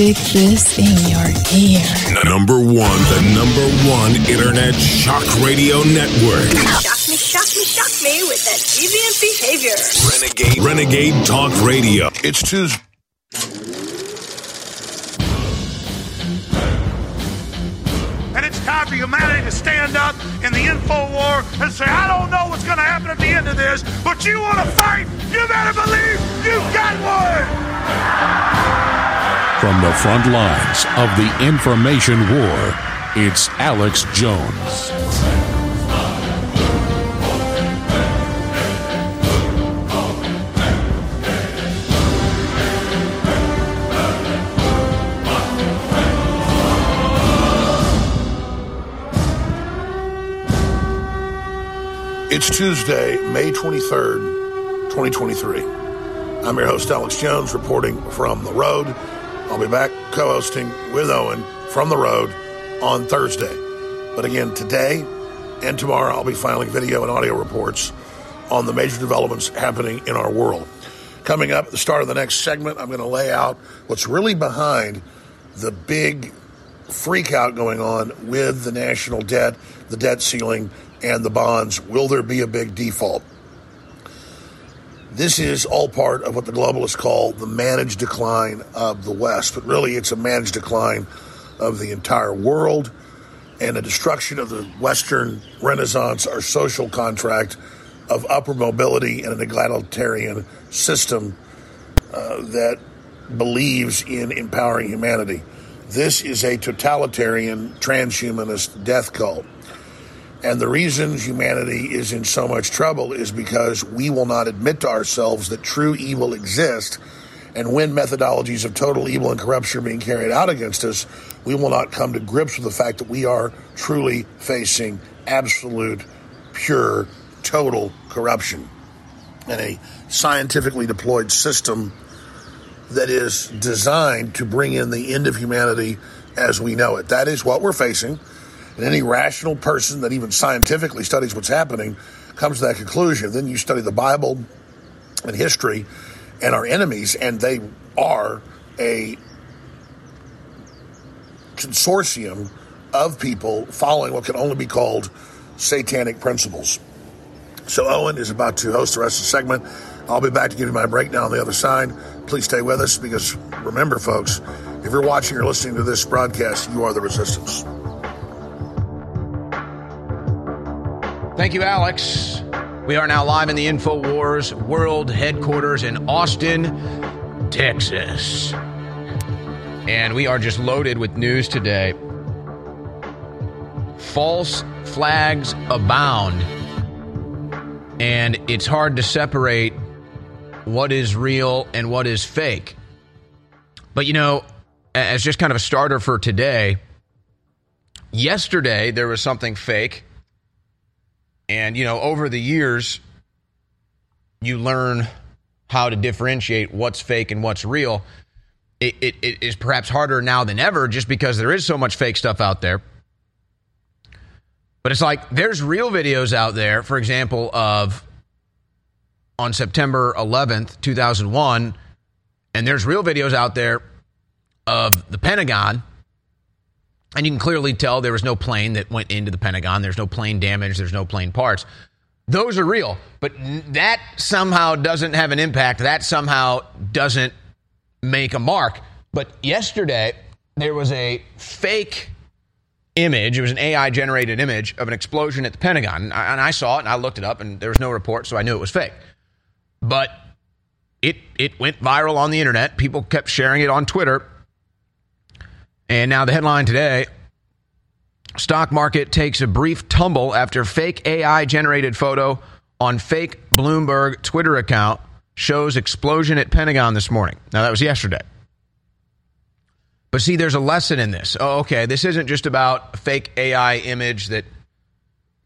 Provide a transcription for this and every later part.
Stick this in your ear. Number one, the number one internet shock radio network. Shock me, shock me, shock me with that deviant behavior. Renegade, Renegade Talk Radio. It's Tuesday. And it's time for humanity to stand up in the info war and say, I don't know what's going to happen at the end of this, but you want to fight? You better believe you got one! From the front lines of the information war, it's Alex Jones. It's Tuesday, May 23rd, 2023. I'm your host, Alex Jones, reporting from the road. I'll be back co hosting with Owen from the road on Thursday. But again, today and tomorrow, I'll be filing video and audio reports on the major developments happening in our world. Coming up at the start of the next segment, I'm going to lay out what's really behind the big freak out going on with the national debt, the debt ceiling, and the bonds. Will there be a big default? This is all part of what the globalists call the managed decline of the West, but really it's a managed decline of the entire world and a destruction of the Western Renaissance, our social contract of upper mobility and an egalitarian system uh, that believes in empowering humanity. This is a totalitarian transhumanist death cult. And the reason humanity is in so much trouble is because we will not admit to ourselves that true evil exists. And when methodologies of total evil and corruption are being carried out against us, we will not come to grips with the fact that we are truly facing absolute, pure, total corruption and a scientifically deployed system that is designed to bring in the end of humanity as we know it. That is what we're facing. And any rational person that even scientifically studies what's happening comes to that conclusion. Then you study the Bible and history and our enemies, and they are a consortium of people following what can only be called satanic principles. So Owen is about to host the rest of the segment. I'll be back to give you my breakdown on the other side. Please stay with us because remember, folks, if you're watching or listening to this broadcast, you are the resistance. Thank you, Alex. We are now live in the InfoWars World Headquarters in Austin, Texas. And we are just loaded with news today. False flags abound. And it's hard to separate what is real and what is fake. But you know, as just kind of a starter for today, yesterday there was something fake and, you know, over the years, you learn how to differentiate what's fake and what's real. It, it, it is perhaps harder now than ever just because there is so much fake stuff out there. But it's like there's real videos out there, for example, of on September 11th, 2001, and there's real videos out there of the Pentagon and you can clearly tell there was no plane that went into the Pentagon. There's no plane damage. There's no plane parts. Those are real. But that somehow doesn't have an impact. That somehow doesn't make a mark. But yesterday, there was a fake image. It was an AI generated image of an explosion at the Pentagon. And I saw it and I looked it up and there was no report, so I knew it was fake. But it, it went viral on the internet. People kept sharing it on Twitter. And now the headline today stock market takes a brief tumble after fake AI generated photo on fake Bloomberg Twitter account shows explosion at Pentagon this morning. Now that was yesterday. But see, there's a lesson in this. Oh, okay, this isn't just about a fake AI image that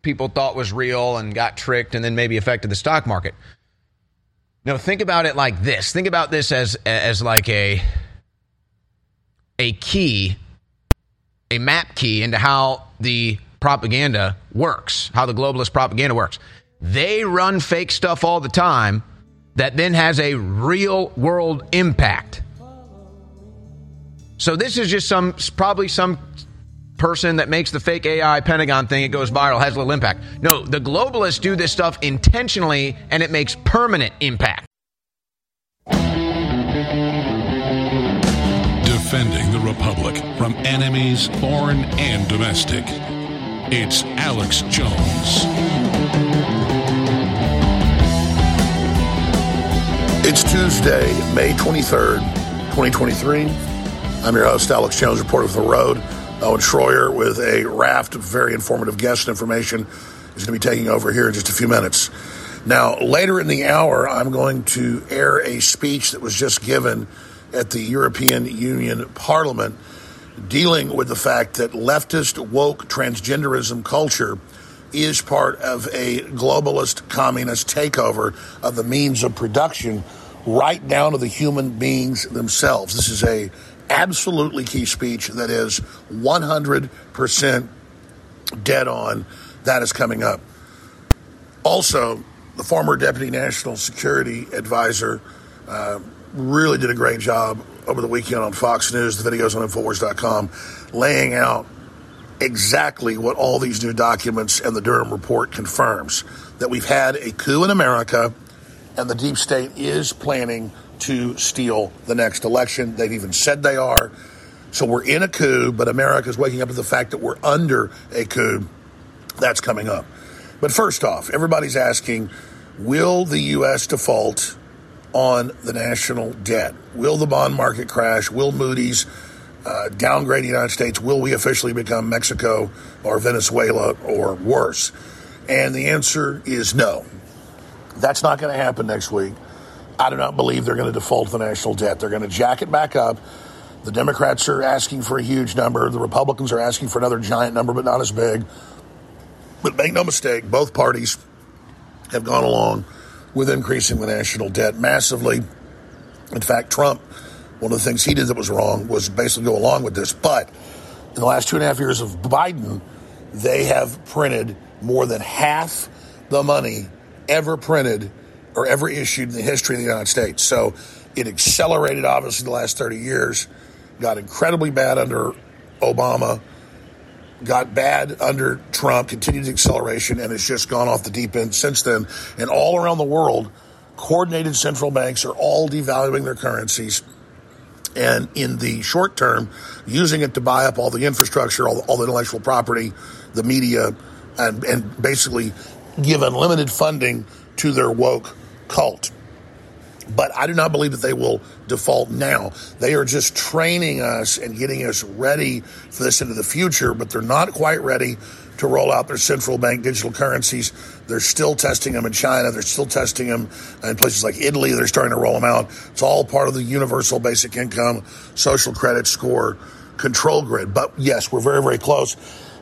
people thought was real and got tricked and then maybe affected the stock market. No, think about it like this. Think about this as as like a a key, a map key into how the propaganda works, how the globalist propaganda works. They run fake stuff all the time that then has a real world impact. So this is just some probably some person that makes the fake AI Pentagon thing, it goes viral, has little impact. No, the globalists do this stuff intentionally and it makes permanent impact. Defending the Republic from enemies, foreign and domestic. It's Alex Jones. It's Tuesday, May 23rd, 2023. I'm your host, Alex Jones, reporter for The Road. Owen Schroyer with a raft of very informative guest information is going to be taking over here in just a few minutes. Now, later in the hour, I'm going to air a speech that was just given at the European Union Parliament dealing with the fact that leftist woke transgenderism culture is part of a globalist communist takeover of the means of production right down to the human beings themselves. This is a absolutely key speech that is 100% dead on. That is coming up. Also, the former deputy national security advisor uh, really did a great job over the weekend on Fox News, the videos on Infowars.com, laying out exactly what all these new documents and the Durham report confirms that we've had a coup in America and the deep state is planning to steal the next election. They've even said they are. So we're in a coup, but America's waking up to the fact that we're under a coup. That's coming up. But first off, everybody's asking will the U.S. default on the national debt? Will the bond market crash? Will Moody's uh, downgrade the United States? Will we officially become Mexico or Venezuela or worse? And the answer is no. That's not going to happen next week. I do not believe they're going to default the national debt. They're going to jack it back up. The Democrats are asking for a huge number. The Republicans are asking for another giant number, but not as big. But make no mistake, both parties have gone along with increasing the national debt massively. In fact, Trump, one of the things he did that was wrong was basically go along with this. But in the last two and a half years of Biden, they have printed more than half the money ever printed or ever issued in the history of the United States. So it accelerated, obviously, the last 30 years, got incredibly bad under Obama, got bad under Trump, continued acceleration, and it's just gone off the deep end since then. And all around the world, coordinated central banks are all devaluing their currencies. And in the short term, using it to buy up all the infrastructure, all the, all the intellectual property, the media, and, and basically give unlimited funding to their woke cult. But I do not believe that they will default now. They are just training us and getting us ready for this into the future, but they're not quite ready to roll out their central bank digital currencies. They're still testing them in China. They're still testing them in places like Italy. They're starting to roll them out. It's all part of the universal basic income, social credit score, control grid. But yes, we're very, very close.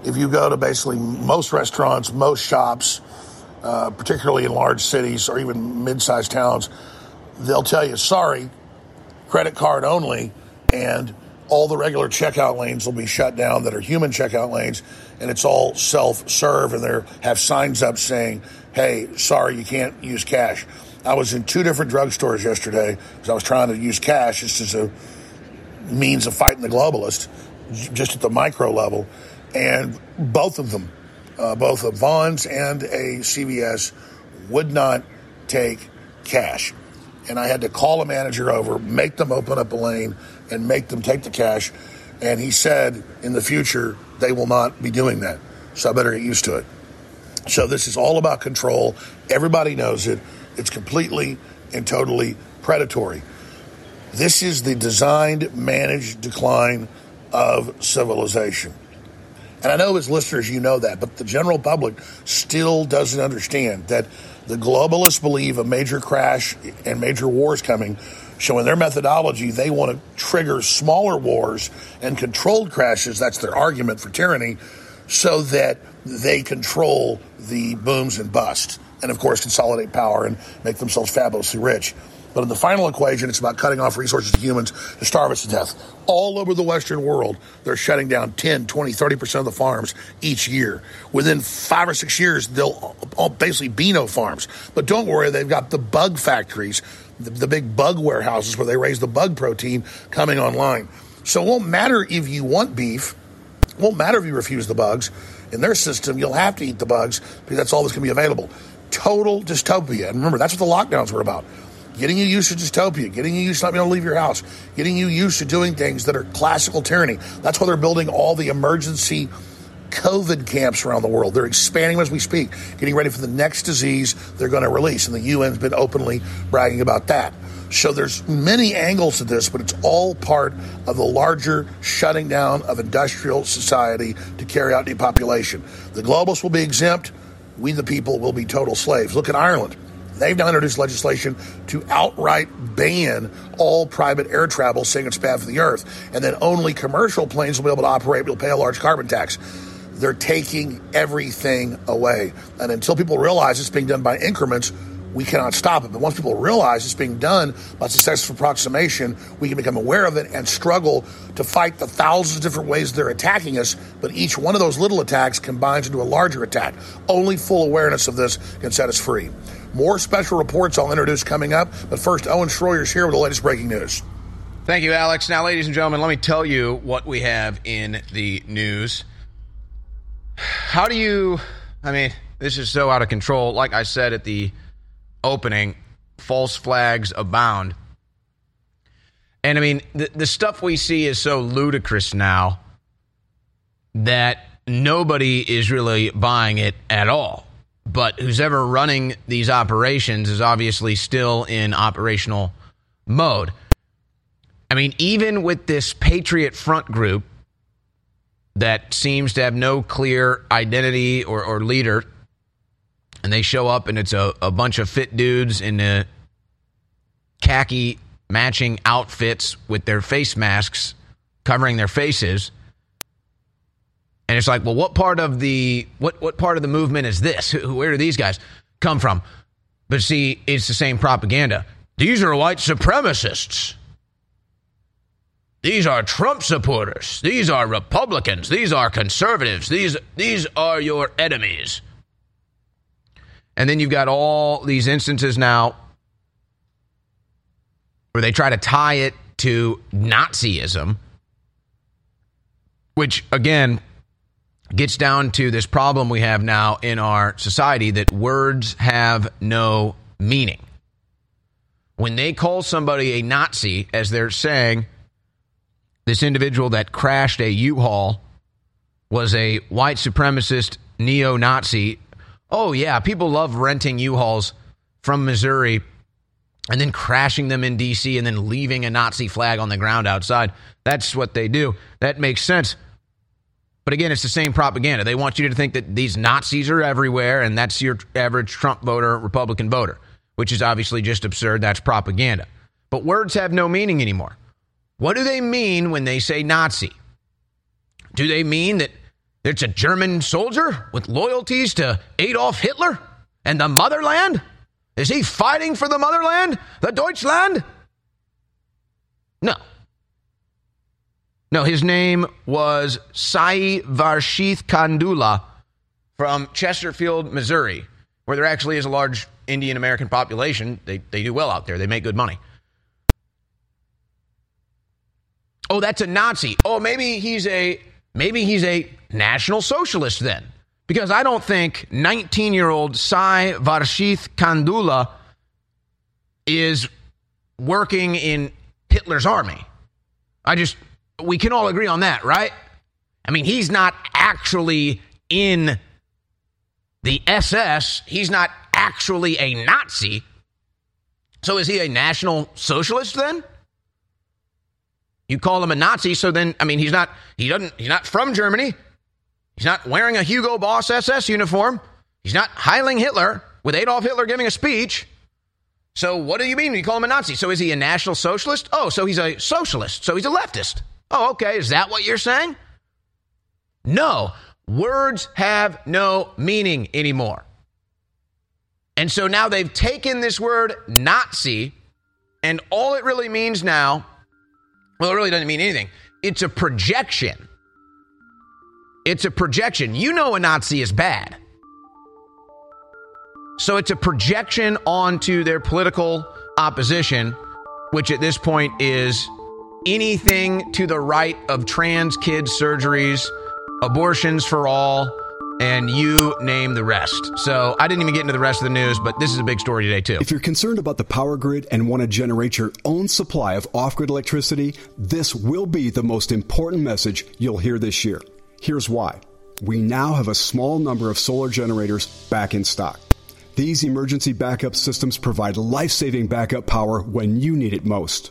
If you go to basically most restaurants, most shops, uh, particularly in large cities or even mid-sized towns, they'll tell you, sorry, credit card only, and all the regular checkout lanes will be shut down that are human checkout lanes, and it's all self-serve, and they have signs up saying, hey, sorry, you can't use cash. I was in two different drugstores yesterday because I was trying to use cash just as a means of fighting the globalist, just at the micro level, and both of them uh, both a Vons and a CVS would not take cash. And I had to call a manager over, make them open up a lane, and make them take the cash. And he said in the future, they will not be doing that. So I better get used to it. So this is all about control. Everybody knows it. It's completely and totally predatory. This is the designed, managed decline of civilization. And I know as listeners you know that, but the general public still doesn't understand that the globalists believe a major crash and major wars coming. So in their methodology, they want to trigger smaller wars and controlled crashes. That's their argument for tyranny, so that they control the booms and busts, and of course consolidate power and make themselves fabulously rich. But in the final equation, it's about cutting off resources to humans to starve us to death. All over the Western world, they're shutting down 10, 20, 30% of the farms each year. Within five or six years, they'll basically be no farms. But don't worry, they've got the bug factories, the, the big bug warehouses where they raise the bug protein coming online. So it won't matter if you want beef. It won't matter if you refuse the bugs. In their system, you'll have to eat the bugs because that's all that's going to be available. Total dystopia. And remember, that's what the lockdowns were about. Getting you used to dystopia, getting you used to not being able to leave your house, getting you used to doing things that are classical tyranny. That's why they're building all the emergency COVID camps around the world. They're expanding as we speak, getting ready for the next disease they're going to release. And the UN's been openly bragging about that. So there's many angles to this, but it's all part of the larger shutting down of industrial society to carry out depopulation. The globalists will be exempt. We, the people, will be total slaves. Look at Ireland. They've now introduced legislation to outright ban all private air travel, saying it's bad for the earth. And then only commercial planes will be able to operate, will pay a large carbon tax. They're taking everything away. And until people realize it's being done by increments, we cannot stop it. But once people realize it's being done by successful approximation, we can become aware of it and struggle to fight the thousands of different ways they're attacking us. But each one of those little attacks combines into a larger attack. Only full awareness of this can set us free. More special reports I'll introduce coming up. But first, Owen Schroyer's here with the latest breaking news. Thank you, Alex. Now, ladies and gentlemen, let me tell you what we have in the news. How do you, I mean, this is so out of control. Like I said at the opening, false flags abound. And I mean, the, the stuff we see is so ludicrous now that nobody is really buying it at all. But who's ever running these operations is obviously still in operational mode. I mean, even with this Patriot Front group that seems to have no clear identity or, or leader, and they show up and it's a, a bunch of fit dudes in a khaki matching outfits with their face masks covering their faces. And it's like, well, what part of the what what part of the movement is this? Where do these guys come from? But see, it's the same propaganda. These are white supremacists. These are Trump supporters. These are Republicans. These are conservatives. These these are your enemies. And then you've got all these instances now where they try to tie it to Nazism, which again gets down to this problem we have now in our society that words have no meaning. When they call somebody a Nazi, as they're saying, this individual that crashed a U Haul was a white supremacist neo Nazi. Oh, yeah, people love renting U Hauls from Missouri and then crashing them in D.C. and then leaving a Nazi flag on the ground outside. That's what they do. That makes sense. But again, it's the same propaganda. They want you to think that these Nazis are everywhere and that's your average Trump voter, Republican voter, which is obviously just absurd. That's propaganda. But words have no meaning anymore. What do they mean when they say Nazi? Do they mean that it's a German soldier with loyalties to Adolf Hitler and the motherland? Is he fighting for the motherland, the Deutschland? No. No, his name was Sai Varshith Kandula from Chesterfield, Missouri, where there actually is a large Indian American population. They, they do well out there, they make good money. Oh, that's a Nazi. Oh, maybe he's a maybe he's a national socialist then. Because I don't think 19-year-old Sai Varshith Kandula is working in Hitler's army. I just we can all agree on that, right? I mean, he's not actually in the SS. He's not actually a Nazi. So is he a national socialist then? You call him a Nazi, so then I mean he's not he doesn't he's not from Germany. He's not wearing a Hugo Boss SS uniform. He's not heiling Hitler with Adolf Hitler giving a speech. So what do you mean you call him a Nazi? So is he a national socialist? Oh, so he's a socialist. So he's a leftist. Oh, okay. Is that what you're saying? No. Words have no meaning anymore. And so now they've taken this word Nazi, and all it really means now well, it really doesn't mean anything. It's a projection. It's a projection. You know a Nazi is bad. So it's a projection onto their political opposition, which at this point is anything to the right of trans kids surgeries, abortions for all, and you name the rest. So I didn't even get into the rest of the news, but this is a big story today, too. If you're concerned about the power grid and want to generate your own supply of off grid electricity, this will be the most important message you'll hear this year. Here's why. We now have a small number of solar generators back in stock. These emergency backup systems provide life saving backup power when you need it most.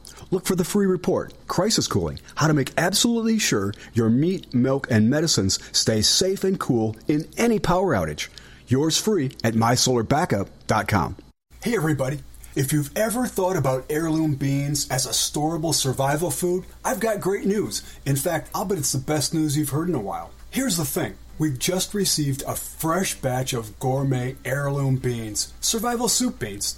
Look for the free report, Crisis Cooling, how to make absolutely sure your meat, milk, and medicines stay safe and cool in any power outage. Yours free at mysolarbackup.com. Hey everybody. If you've ever thought about heirloom beans as a storable survival food, I've got great news. In fact, I'll bet it's the best news you've heard in a while. Here's the thing. We've just received a fresh batch of gourmet heirloom beans, survival soup beans.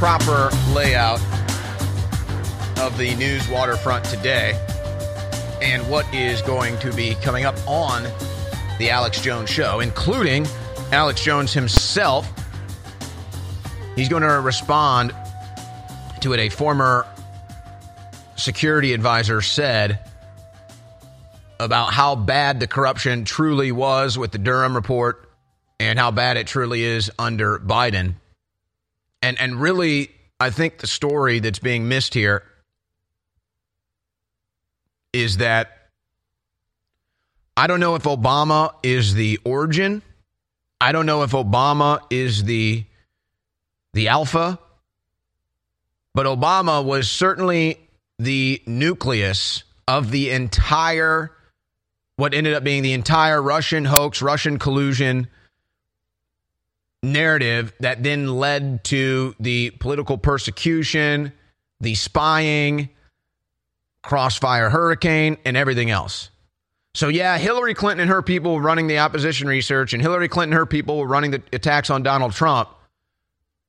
Proper layout of the news waterfront today and what is going to be coming up on the Alex Jones show, including Alex Jones himself. He's going to respond to what a former security advisor said about how bad the corruption truly was with the Durham report and how bad it truly is under Biden. And and really I think the story that's being missed here is that I don't know if Obama is the origin. I don't know if Obama is the the alpha. But Obama was certainly the nucleus of the entire what ended up being the entire Russian hoax, Russian collusion narrative that then led to the political persecution, the spying, crossfire hurricane, and everything else. So, yeah, Hillary Clinton and her people were running the opposition research, and Hillary Clinton and her people were running the attacks on Donald Trump.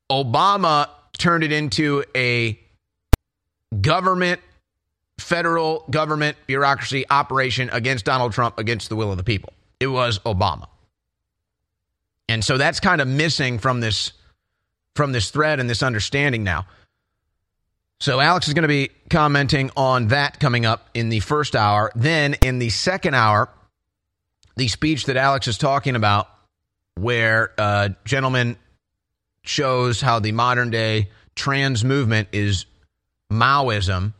Obama turned it into a government, federal government bureaucracy operation against Donald Trump against the will of the people. It was Obama. And so that's kind of missing from this from this thread and this understanding now. So Alex is going to be commenting on that coming up in the first hour. Then in the second hour, the speech that Alex is talking about, where a gentleman shows how the modern day trans movement is Maoism.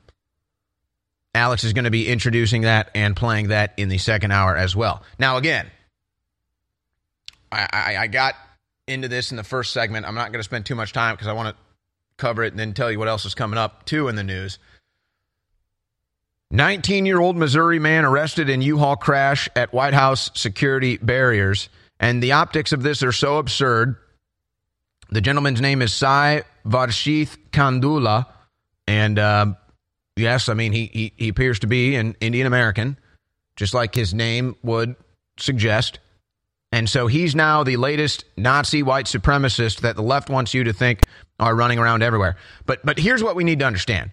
Alex is going to be introducing that and playing that in the second hour as well. Now, again, I, I, got into this in the first segment. I'm not going to spend too much time because I want to cover it and then tell you what else is coming up too in the news. 19 year old Missouri man arrested in U Haul crash at White House security barriers. And the optics of this are so absurd. The gentleman's name is Sai Varshith Kandula. And uh, Yes, I mean, he, he, he appears to be an Indian American, just like his name would suggest. And so he's now the latest Nazi white supremacist that the left wants you to think are running around everywhere. But but here's what we need to understand.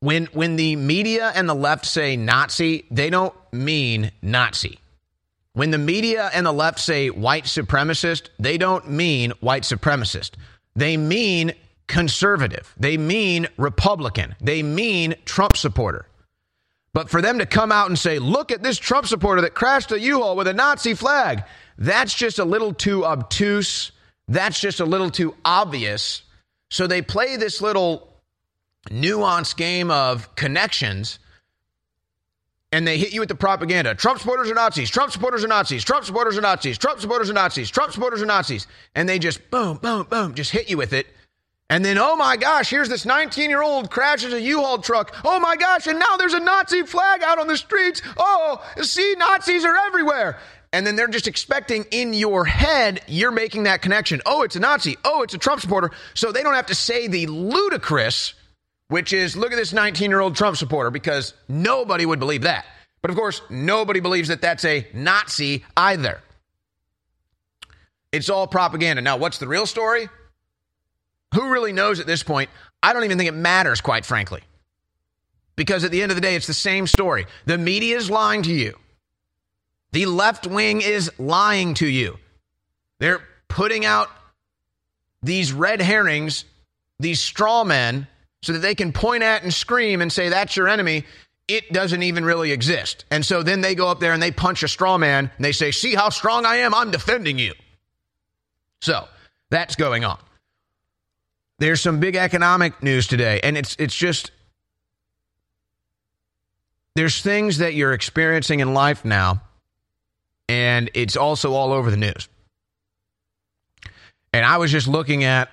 When when the media and the left say Nazi, they don't mean Nazi. When the media and the left say white supremacist, they don't mean white supremacist. They mean conservative. They mean Republican. They mean Trump supporter. But for them to come out and say, look at this Trump supporter that crashed a U-Haul with a Nazi flag, that's just a little too obtuse. That's just a little too obvious. So they play this little nuanced game of connections and they hit you with the propaganda. Trump supporters are Nazis. Trump supporters are Nazis. Trump supporters are Nazis. Trump supporters are Nazis. Trump supporters are Nazis. And they just boom, boom, boom, just hit you with it. And then, oh my gosh, here's this 19 year old crashes a U Haul truck. Oh my gosh, and now there's a Nazi flag out on the streets. Oh, see, Nazis are everywhere. And then they're just expecting in your head, you're making that connection. Oh, it's a Nazi. Oh, it's a Trump supporter. So they don't have to say the ludicrous, which is look at this 19 year old Trump supporter, because nobody would believe that. But of course, nobody believes that that's a Nazi either. It's all propaganda. Now, what's the real story? Who really knows at this point? I don't even think it matters, quite frankly. Because at the end of the day, it's the same story. The media is lying to you, the left wing is lying to you. They're putting out these red herrings, these straw men, so that they can point at and scream and say, that's your enemy. It doesn't even really exist. And so then they go up there and they punch a straw man and they say, see how strong I am? I'm defending you. So that's going on. There's some big economic news today, and it's it's just there's things that you're experiencing in life now, and it's also all over the news. And I was just looking at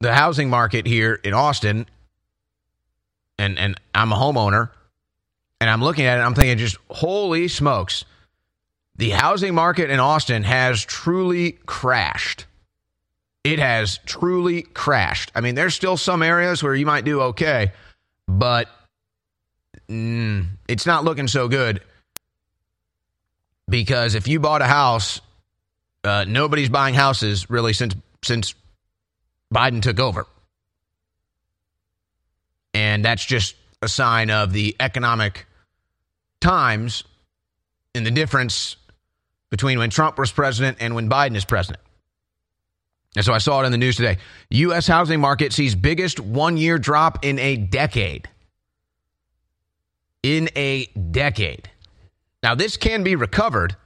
the housing market here in Austin, and and I'm a homeowner, and I'm looking at it, I'm thinking, just holy smokes, the housing market in Austin has truly crashed it has truly crashed. I mean, there's still some areas where you might do okay, but mm, it's not looking so good because if you bought a house, uh, nobody's buying houses really since since Biden took over, and that's just a sign of the economic times and the difference between when Trump was president and when Biden is president. And so I saw it in the news today. U.S. housing market sees biggest one year drop in a decade. In a decade. Now, this can be recovered,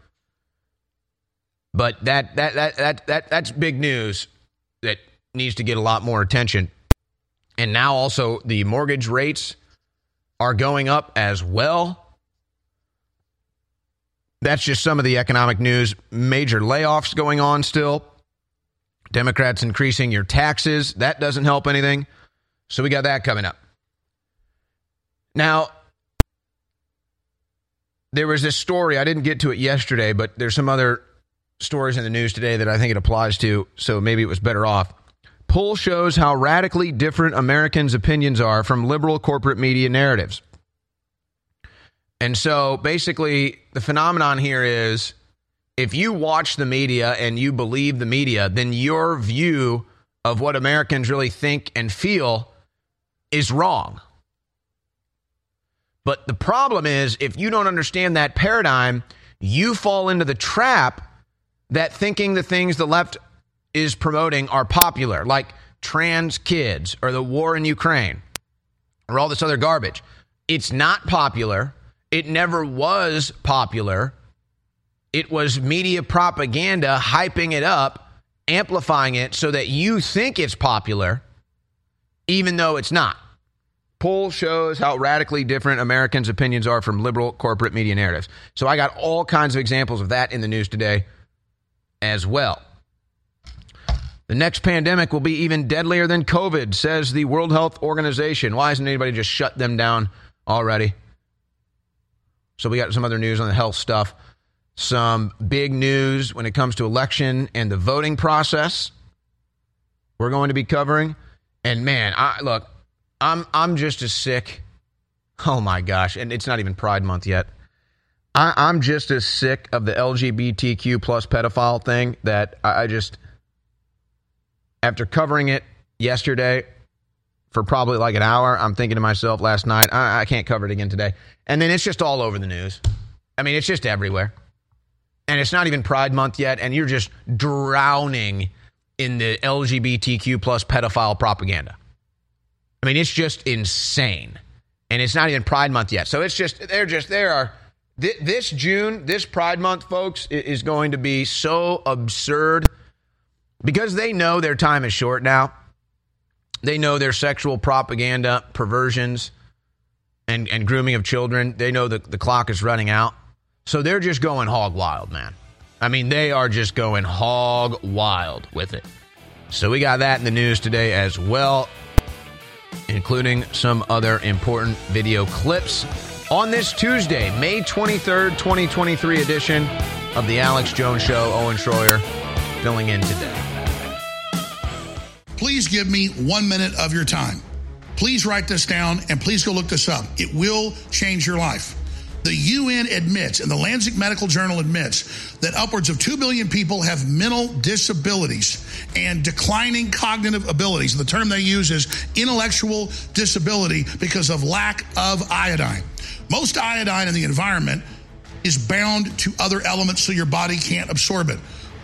but that, that, that, that, that, that's big news that needs to get a lot more attention. And now also the mortgage rates are going up as well. That's just some of the economic news. Major layoffs going on still. Democrats increasing your taxes. That doesn't help anything. So we got that coming up. Now, there was this story. I didn't get to it yesterday, but there's some other stories in the news today that I think it applies to. So maybe it was better off. Poll shows how radically different Americans' opinions are from liberal corporate media narratives. And so basically, the phenomenon here is if you watch the media and you believe the media, then your view of what Americans really think and feel is wrong. But the problem is, if you don't understand that paradigm, you fall into the trap that thinking the things the left is promoting are popular, like trans kids or the war in Ukraine or all this other garbage. It's not popular. It never was popular. It was media propaganda hyping it up, amplifying it so that you think it's popular, even though it's not. Poll shows how radically different Americans' opinions are from liberal corporate media narratives. So I got all kinds of examples of that in the news today as well. The next pandemic will be even deadlier than COVID, says the World Health Organization. Why hasn't anybody just shut them down already? So we got some other news on the health stuff some big news when it comes to election and the voting process. We're going to be covering. And man, I look, I'm I'm just as sick Oh my gosh. And it's not even Pride Month yet. I, I'm just as sick of the LGBTQ plus pedophile thing that I, I just, after covering it yesterday for probably like an hour, I'm thinking to myself last night, I, I can't cover it again today. And then it's just all over the news. I mean, it's just everywhere. And it's not even Pride Month yet, and you're just drowning in the LGBTQ plus pedophile propaganda. I mean, it's just insane. And it's not even Pride Month yet. So it's just, they're just, there are, this June, this Pride Month, folks, is going to be so absurd because they know their time is short now. They know their sexual propaganda, perversions, and, and grooming of children. They know that the clock is running out. So they're just going hog wild, man. I mean, they are just going hog wild with it. So we got that in the news today as well, including some other important video clips on this Tuesday, May 23rd, 2023 edition of the Alex Jones Show. Owen Schroyer filling in today. Please give me one minute of your time. Please write this down and please go look this up. It will change your life. The UN admits, and the Lancet Medical Journal admits, that upwards of 2 billion people have mental disabilities and declining cognitive abilities. The term they use is intellectual disability because of lack of iodine. Most iodine in the environment is bound to other elements so your body can't absorb it.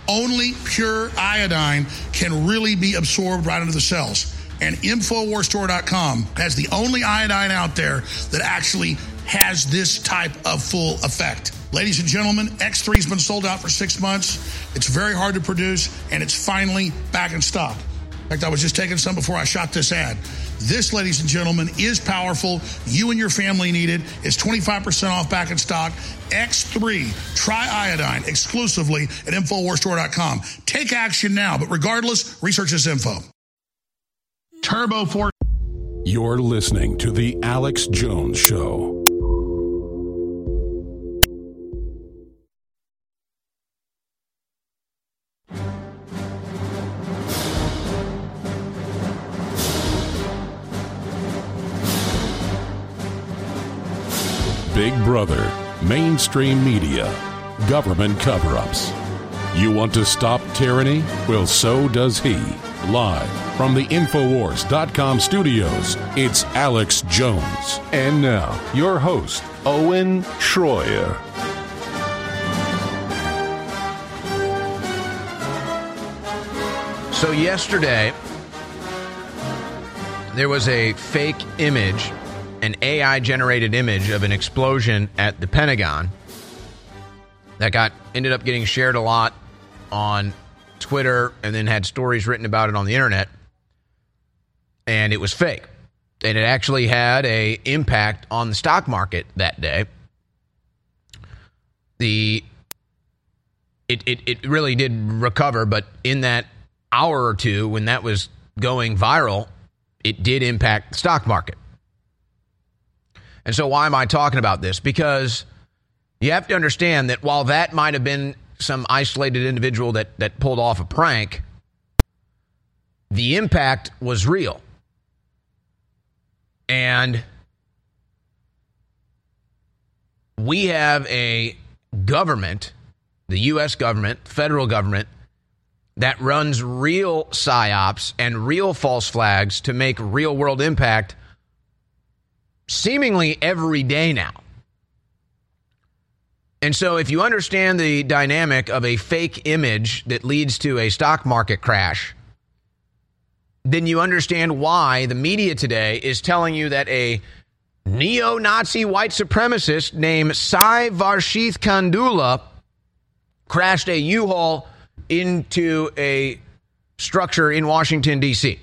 Only pure iodine can really be absorbed right into the cells. And InfoWarsStore.com has the only iodine out there that actually has this type of full effect. Ladies and gentlemen, X3 has been sold out for six months. It's very hard to produce, and it's finally back in stock. In fact, I was just taking some before I shot this ad. This, ladies and gentlemen, is powerful. You and your family need it. It's 25% off back in stock. X3, try iodine exclusively at InfoWarsStore.com. Take action now, but regardless, research this info. Turbo Force. You're listening to The Alex Jones Show. Big Brother, mainstream media, government cover ups. You want to stop tyranny? Well, so does he. Live from the Infowars.com studios, it's Alex Jones. And now, your host, Owen Schroyer. So, yesterday, there was a fake image, an AI generated image of an explosion at the Pentagon that got ended up getting shared a lot on Twitter and then had stories written about it on the internet. And it was fake. And it actually had a impact on the stock market that day. The it, it, it really did recover, but in that hour or two when that was going viral, it did impact the stock market. And so, why am I talking about this? Because you have to understand that while that might have been some isolated individual that, that pulled off a prank, the impact was real. And we have a government, the U.S. government, federal government, that runs real psyops and real false flags to make real world impact seemingly every day now. And so, if you understand the dynamic of a fake image that leads to a stock market crash, then you understand why the media today is telling you that a neo Nazi white supremacist named Sai Varshith Kandula crashed a U Haul into a structure in Washington, D.C.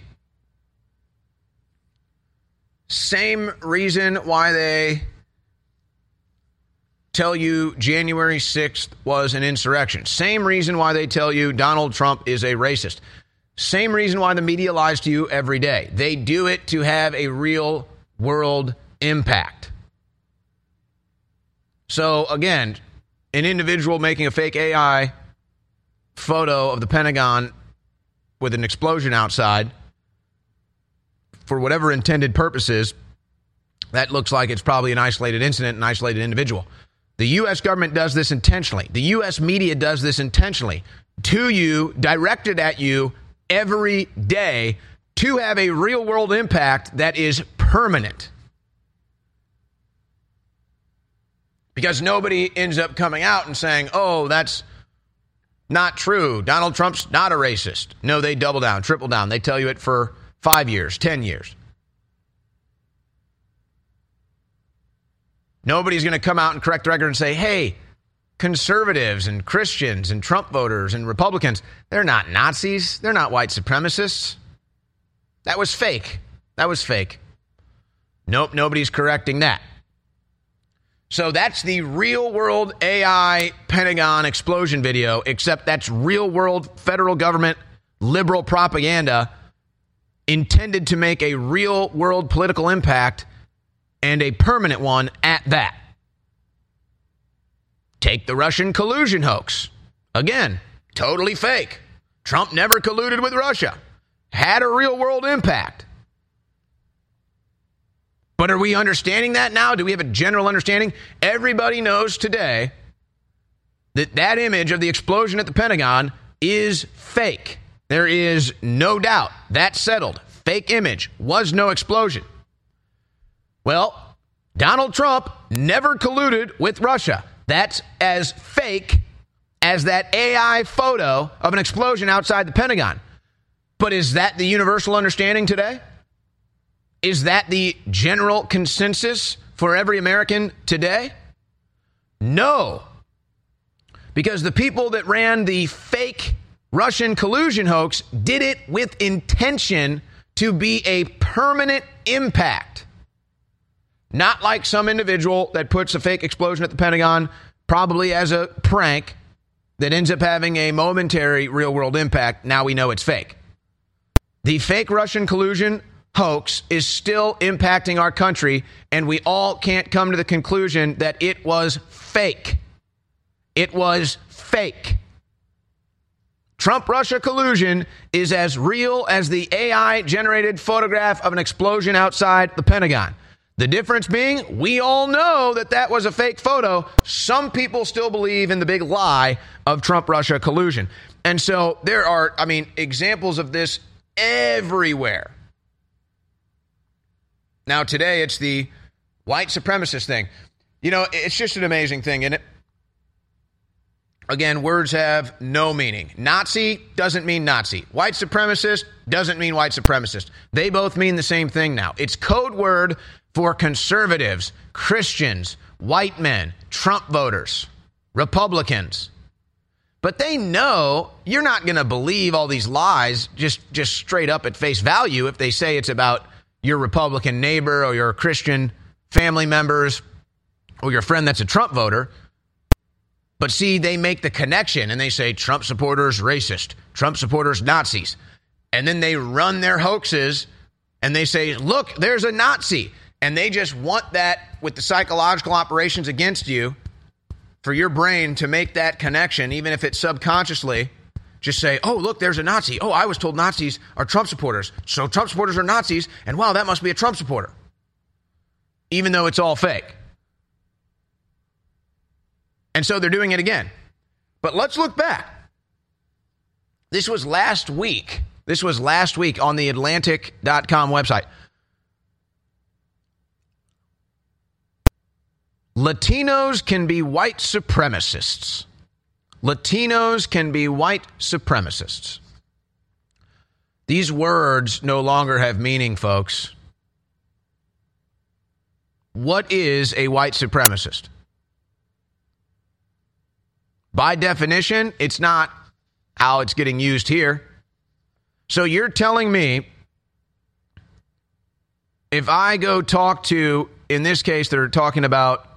Same reason why they tell you January 6th was an insurrection. Same reason why they tell you Donald Trump is a racist. Same reason why the media lies to you every day. They do it to have a real world impact. So, again, an individual making a fake AI photo of the Pentagon with an explosion outside for whatever intended purposes that looks like it's probably an isolated incident, an isolated individual. The U.S. government does this intentionally. The U.S. media does this intentionally to you, directed at you every day to have a real world impact that is permanent. Because nobody ends up coming out and saying, oh, that's not true. Donald Trump's not a racist. No, they double down, triple down. They tell you it for five years, 10 years. Nobody's going to come out and correct the record and say, hey, conservatives and Christians and Trump voters and Republicans, they're not Nazis. They're not white supremacists. That was fake. That was fake. Nope, nobody's correcting that. So that's the real world AI Pentagon explosion video, except that's real world federal government liberal propaganda intended to make a real world political impact and a permanent one at that. Take the Russian collusion hoax. Again, totally fake. Trump never colluded with Russia, had a real world impact. But are we understanding that now? Do we have a general understanding? Everybody knows today that that image of the explosion at the Pentagon is fake. There is no doubt. That's settled. Fake image. Was no explosion. Well, Donald Trump never colluded with Russia. That's as fake as that AI photo of an explosion outside the Pentagon. But is that the universal understanding today? Is that the general consensus for every American today? No. Because the people that ran the fake Russian collusion hoax did it with intention to be a permanent impact. Not like some individual that puts a fake explosion at the Pentagon, probably as a prank, that ends up having a momentary real world impact. Now we know it's fake. The fake Russian collusion hoax is still impacting our country, and we all can't come to the conclusion that it was fake. It was fake. Trump Russia collusion is as real as the AI generated photograph of an explosion outside the Pentagon. The difference being, we all know that that was a fake photo. Some people still believe in the big lie of Trump Russia collusion. And so there are, I mean, examples of this everywhere. Now, today it's the white supremacist thing. You know, it's just an amazing thing, isn't it? Again, words have no meaning. Nazi doesn't mean Nazi. White supremacist doesn't mean white supremacist. They both mean the same thing now. It's code word for conservatives, Christians, white men, Trump voters, Republicans. But they know you're not going to believe all these lies just just straight up at face value if they say it's about your Republican neighbor or your Christian family members or your friend that's a Trump voter. But see, they make the connection and they say Trump supporters racist, Trump supporters Nazis. And then they run their hoaxes and they say, look, there's a Nazi. And they just want that with the psychological operations against you for your brain to make that connection, even if it's subconsciously. Just say, oh, look, there's a Nazi. Oh, I was told Nazis are Trump supporters. So Trump supporters are Nazis. And wow, that must be a Trump supporter. Even though it's all fake. And so they're doing it again. But let's look back. This was last week. This was last week on the Atlantic.com website. Latinos can be white supremacists. Latinos can be white supremacists. These words no longer have meaning, folks. What is a white supremacist? By definition, it's not how it's getting used here. So you're telling me if I go talk to, in this case, they're talking about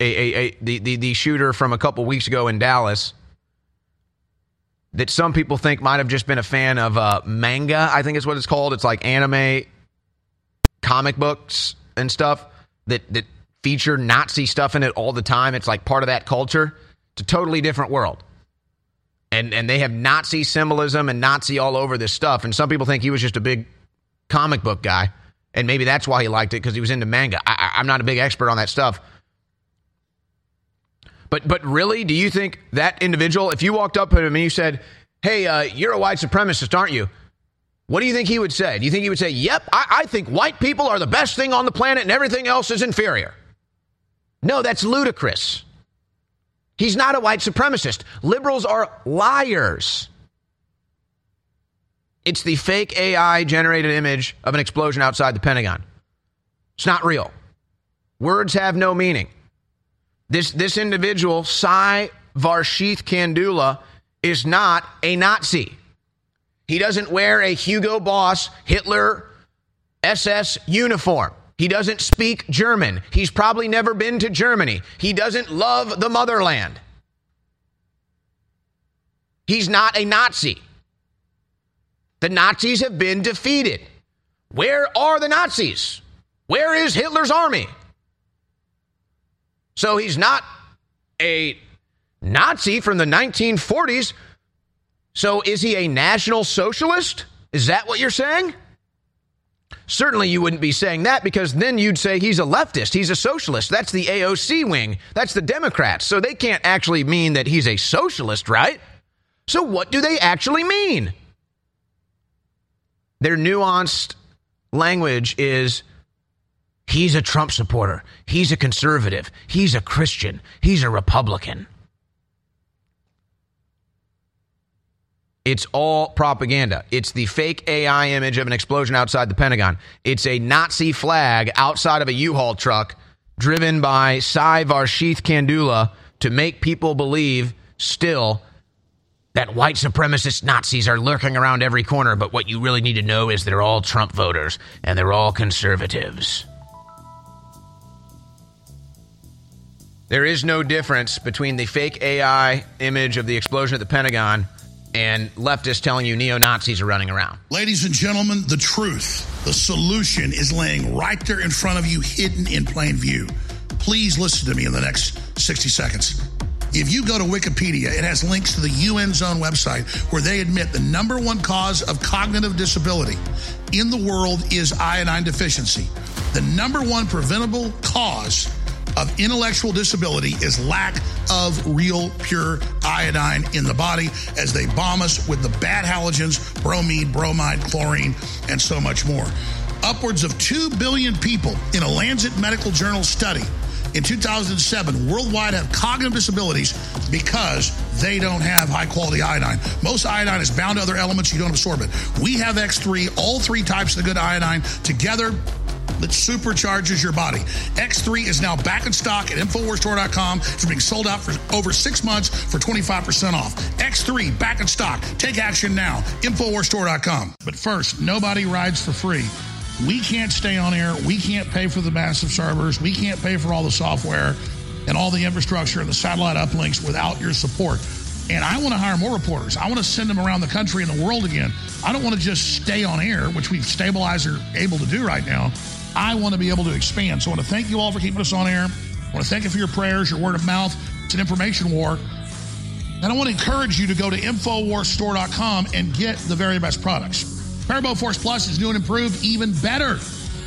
a, a, a the, the, the shooter from a couple weeks ago in Dallas that some people think might have just been a fan of uh, manga, I think is what it's called. It's like anime comic books and stuff that, that feature Nazi stuff in it all the time. It's like part of that culture. It's a totally different world. And, and they have Nazi symbolism and Nazi all over this stuff. And some people think he was just a big comic book guy. And maybe that's why he liked it because he was into manga. I, I'm not a big expert on that stuff. But but really, do you think that individual, if you walked up to him and you said, "Hey, uh, you're a white supremacist, aren't you?" What do you think he would say? Do you think he would say, "Yep, I, I think white people are the best thing on the planet and everything else is inferior"? No, that's ludicrous. He's not a white supremacist. Liberals are liars. It's the fake AI generated image of an explosion outside the Pentagon. It's not real. Words have no meaning. This, this individual, Sai Varshith Kandula, is not a Nazi. He doesn't wear a Hugo Boss Hitler SS uniform. He doesn't speak German. He's probably never been to Germany. He doesn't love the motherland. He's not a Nazi. The Nazis have been defeated. Where are the Nazis? Where is Hitler's army? So he's not a Nazi from the 1940s. So is he a National Socialist? Is that what you're saying? Certainly, you wouldn't be saying that because then you'd say he's a leftist. He's a socialist. That's the AOC wing. That's the Democrats. So they can't actually mean that he's a socialist, right? So what do they actually mean? Their nuanced language is He's a Trump supporter. He's a conservative. He's a Christian. He's a Republican. It's all propaganda. It's the fake AI image of an explosion outside the Pentagon. It's a Nazi flag outside of a U-Haul truck driven by Sai Varshith Kandula to make people believe still that white supremacist Nazis are lurking around every corner, but what you really need to know is they're all Trump voters and they're all conservatives. There is no difference between the fake AI image of the explosion at the Pentagon and leftists telling you neo Nazis are running around. Ladies and gentlemen, the truth, the solution is laying right there in front of you, hidden in plain view. Please listen to me in the next 60 seconds. If you go to Wikipedia, it has links to the UN's own website where they admit the number one cause of cognitive disability in the world is iodine deficiency. The number one preventable cause of intellectual disability is lack of real pure iodine in the body as they bomb us with the bad halogens, bromide, bromide, chlorine, and so much more. Upwards of 2 billion people in a Lancet Medical Journal study in 2007 worldwide have cognitive disabilities because they don't have high quality iodine. Most iodine is bound to other elements, you don't absorb it. We have X3, all three types of the good iodine together that supercharges your body. X3 is now back in stock at InfoWarsStore.com. It's being sold out for over six months for 25% off. X3 back in stock. Take action now. InfoWarsStore.com. But first, nobody rides for free. We can't stay on air. We can't pay for the massive servers. We can't pay for all the software and all the infrastructure and the satellite uplinks without your support. And I want to hire more reporters. I want to send them around the country and the world again. I don't want to just stay on air, which we've stabilized are able to do right now. I want to be able to expand. So I want to thank you all for keeping us on air. I want to thank you for your prayers, your word of mouth. It's an information war. And I want to encourage you to go to InfoWarsStore.com and get the very best products. Turbo Force Plus is new and improved, even better.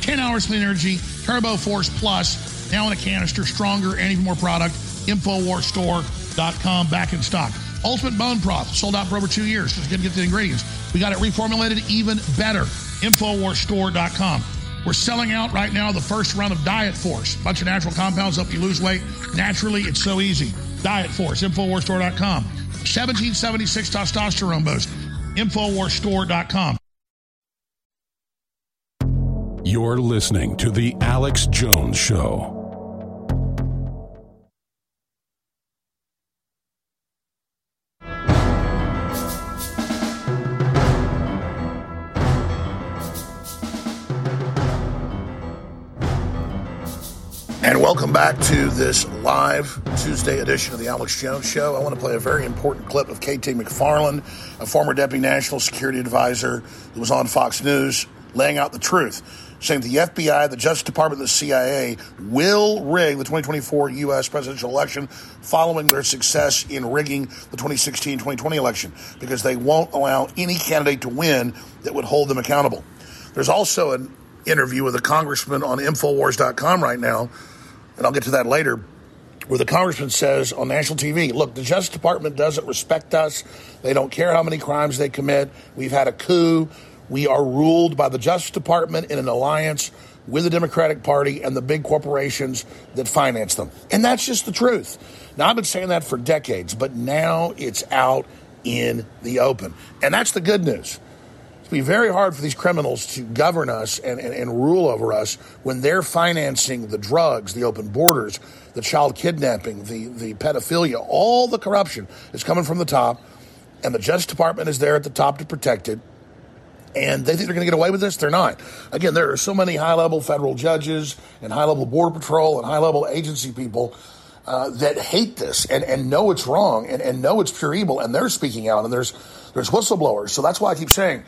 10 hours clean energy, Turbo Force Plus, now in a canister, stronger and even more product. InfoWarsStore.com, back in stock. Ultimate Bone Broth, sold out for over two years. Just going to get the ingredients. We got it reformulated even better. InfoWarsStore.com. We're selling out right now the first run of Diet Force. Bunch of natural compounds help you lose weight naturally. It's so easy. Diet Force, InfoWarsStore.com. 1776 testosterone boost, InfoWarsStore.com. You're listening to The Alex Jones Show. And welcome back to this live Tuesday edition of the Alex Jones Show. I want to play a very important clip of KT McFarland, a former deputy national security advisor who was on Fox News, laying out the truth, saying the FBI, the Justice Department, the CIA will rig the 2024 U.S. presidential election following their success in rigging the 2016 2020 election because they won't allow any candidate to win that would hold them accountable. There's also an interview with a congressman on Infowars.com right now, and I'll get to that later, where the congressman says on national TV, look, the Justice Department doesn't respect us. They don't care how many crimes they commit. We've had a coup. We are ruled by the Justice Department in an alliance with the Democratic Party and the big corporations that finance them. And that's just the truth. Now, I've been saying that for decades, but now it's out in the open. And that's the good news. It's be very hard for these criminals to govern us and, and, and rule over us when they're financing the drugs, the open borders, the child kidnapping, the, the pedophilia, all the corruption is coming from the top. And the Justice Department is there at the top to protect it and they think they're going to get away with this. They're not. Again, there are so many high level federal judges and high level border patrol and high level agency people uh, that hate this and, and know it's wrong and, and know it's pure evil, and they're speaking out. And there's there's whistleblowers. So that's why I keep saying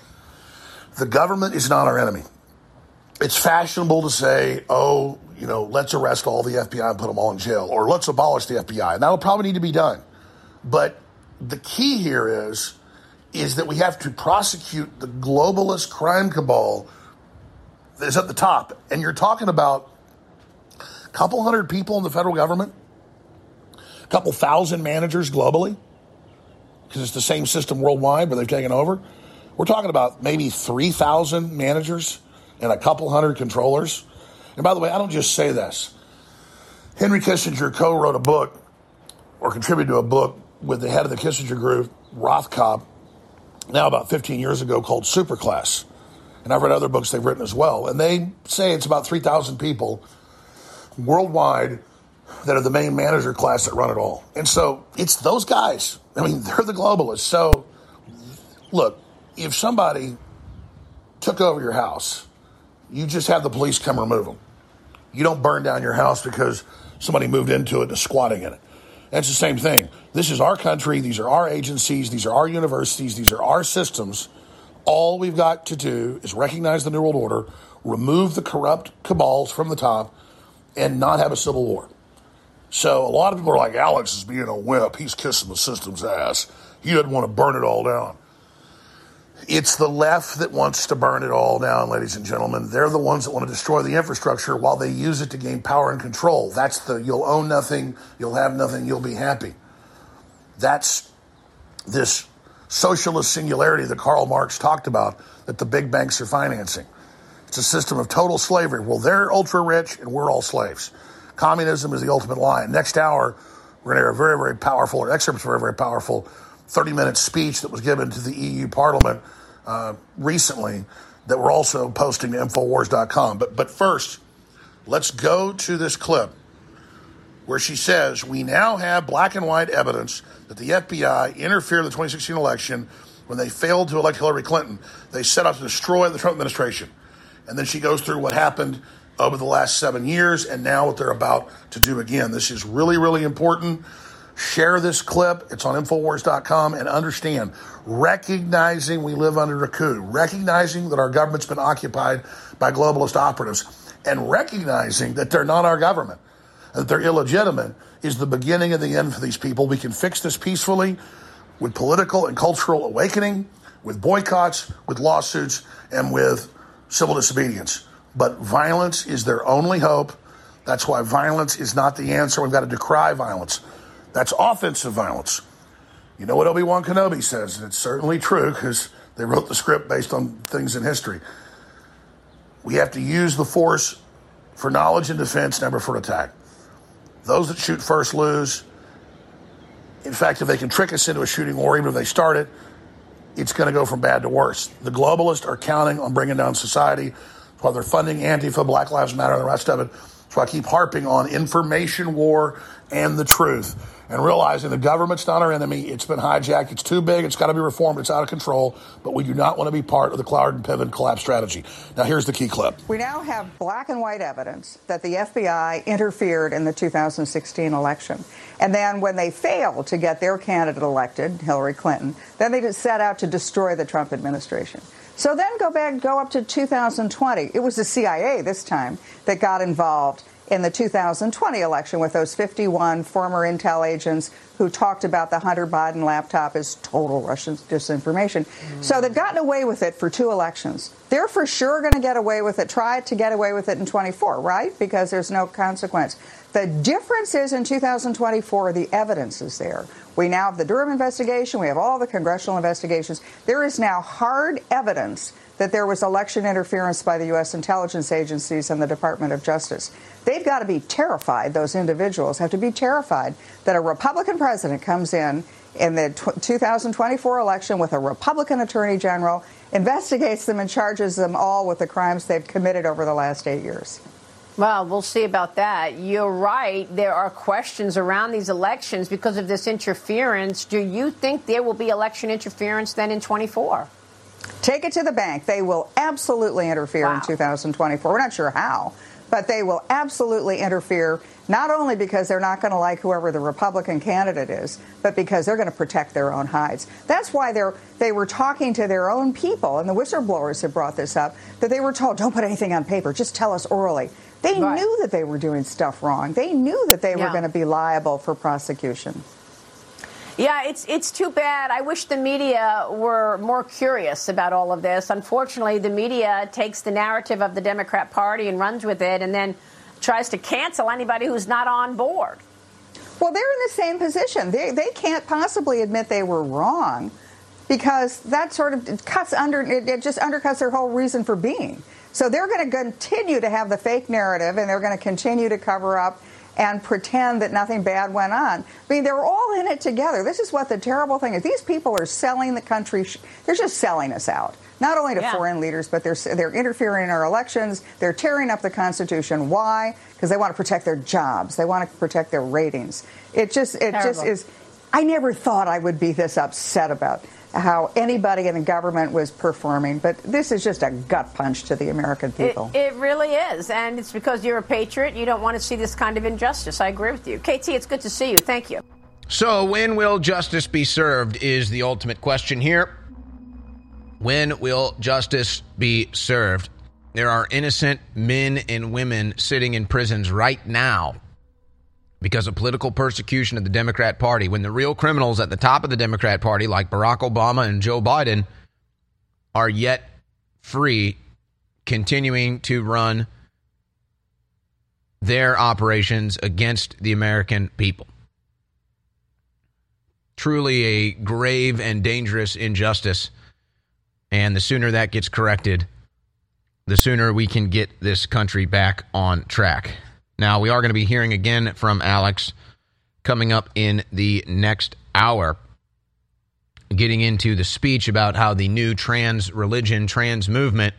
the government is not our enemy. It's fashionable to say, oh, you know, let's arrest all the FBI and put them all in jail, or let's abolish the FBI, and that'll probably need to be done. But the key here is is that we have to prosecute the globalist crime cabal that is at the top. And you're talking about a couple hundred people in the federal government, a couple thousand managers globally, because it's the same system worldwide, but they've taken over. We're talking about maybe 3,000 managers and a couple hundred controllers. And by the way, I don't just say this. Henry Kissinger co wrote a book or contributed to a book with the head of the Kissinger Group, Rothkopf, now about 15 years ago called Superclass. And I've read other books they've written as well. And they say it's about 3,000 people worldwide that are the main manager class that run it all. And so it's those guys. I mean, they're the globalists. So look, if somebody took over your house, you just have the police come remove them. You don't burn down your house because somebody moved into it and is squatting in it. That's the same thing. This is our country. These are our agencies. These are our universities. These are our systems. All we've got to do is recognize the New World Order, remove the corrupt cabals from the top, and not have a civil war. So a lot of people are like, Alex is being a wimp. He's kissing the system's ass. He doesn't want to burn it all down. It's the left that wants to burn it all down, ladies and gentlemen. They're the ones that want to destroy the infrastructure while they use it to gain power and control. That's the you'll own nothing, you'll have nothing, you'll be happy. That's this socialist singularity that Karl Marx talked about that the big banks are financing. It's a system of total slavery. Well, they're ultra rich and we're all slaves. Communism is the ultimate lie. Next hour, we're going to hear a very, very powerful, or excerpts very, very powerful 30 minute speech that was given to the EU Parliament uh, recently that we're also posting to Infowars.com. But, but first, let's go to this clip where she says, We now have black and white evidence that the FBI interfered in the 2016 election when they failed to elect Hillary Clinton. They set out to destroy the Trump administration. And then she goes through what happened over the last seven years and now what they're about to do again. This is really, really important. Share this clip. It's on Infowars.com and understand recognizing we live under a coup, recognizing that our government's been occupied by globalist operatives, and recognizing that they're not our government, that they're illegitimate, is the beginning of the end for these people. We can fix this peacefully with political and cultural awakening, with boycotts, with lawsuits, and with civil disobedience. But violence is their only hope. That's why violence is not the answer. We've got to decry violence. That's offensive violence. You know what Obi Wan Kenobi says, and it's certainly true because they wrote the script based on things in history. We have to use the force for knowledge and defense, never for attack. Those that shoot first lose. In fact, if they can trick us into a shooting war, even if they start it, it's going to go from bad to worse. The globalists are counting on bringing down society. That's why they're funding Antifa, Black Lives Matter, and the rest of it. So I keep harping on information war and the truth and realizing the government's not our enemy. It's been hijacked. It's too big. It's got to be reformed. It's out of control. But we do not want to be part of the Cloward and Piven collapse strategy. Now, here's the key clip. We now have black and white evidence that the FBI interfered in the 2016 election. And then when they failed to get their candidate elected, Hillary Clinton, then they just set out to destroy the Trump administration. So then go back, go up to 2020. It was the CIA this time that got involved in the 2020 election with those 51 former intel agents who talked about the Hunter Biden laptop as total Russian disinformation. Mm. So they've gotten away with it for two elections. They're for sure going to get away with it, try to get away with it in 24, right? Because there's no consequence. The difference is in 2024, the evidence is there. We now have the Durham investigation, we have all the congressional investigations. There is now hard evidence that there was election interference by the U.S. intelligence agencies and the Department of Justice. They've got to be terrified, those individuals have to be terrified that a Republican president comes in in the 2024 election with a Republican attorney general, investigates them, and charges them all with the crimes they've committed over the last eight years. Well, we'll see about that. You're right. There are questions around these elections because of this interference. Do you think there will be election interference then in 24? Take it to the bank. They will absolutely interfere wow. in 2024. We're not sure how, but they will absolutely interfere, not only because they're not going to like whoever the Republican candidate is, but because they're going to protect their own hides. That's why they're, they were talking to their own people, and the whistleblowers have brought this up, that they were told, don't put anything on paper, just tell us orally. They right. knew that they were doing stuff wrong. They knew that they yeah. were going to be liable for prosecution. Yeah, it's it's too bad. I wish the media were more curious about all of this. Unfortunately, the media takes the narrative of the Democrat Party and runs with it, and then tries to cancel anybody who's not on board. Well, they're in the same position. They they can't possibly admit they were wrong because that sort of cuts under it just undercuts their whole reason for being. So they're going to continue to have the fake narrative and they're going to continue to cover up and pretend that nothing bad went on. I mean, they're all in it together. This is what the terrible thing is. These people are selling the country. They're just selling us out. Not only to yeah. foreign leaders, but they're they're interfering in our elections. They're tearing up the Constitution. Why? Because they want to protect their jobs. They want to protect their ratings. It just it Terrible. just is. I never thought I would be this upset about how anybody in the government was performing, but this is just a gut punch to the American people. It, it, really is, and it's because you're a patriot. You don't want to see this kind of injustice. I agree with you. KT, it's good to see you. Thank you. So, when will justice be served is the ultimate question here. When will justice be served? There are innocent men and women sitting in prisons right now because of political persecution of the Democrat Party, when the real criminals at the top of the Democrat Party, like Barack Obama and Joe Biden, are yet free, continuing to run their operations against the American people. Truly a grave and dangerous injustice. And the sooner that gets corrected, the sooner we can get this country back on track. Now, we are going to be hearing again from Alex coming up in the next hour, getting into the speech about how the new trans religion, trans movement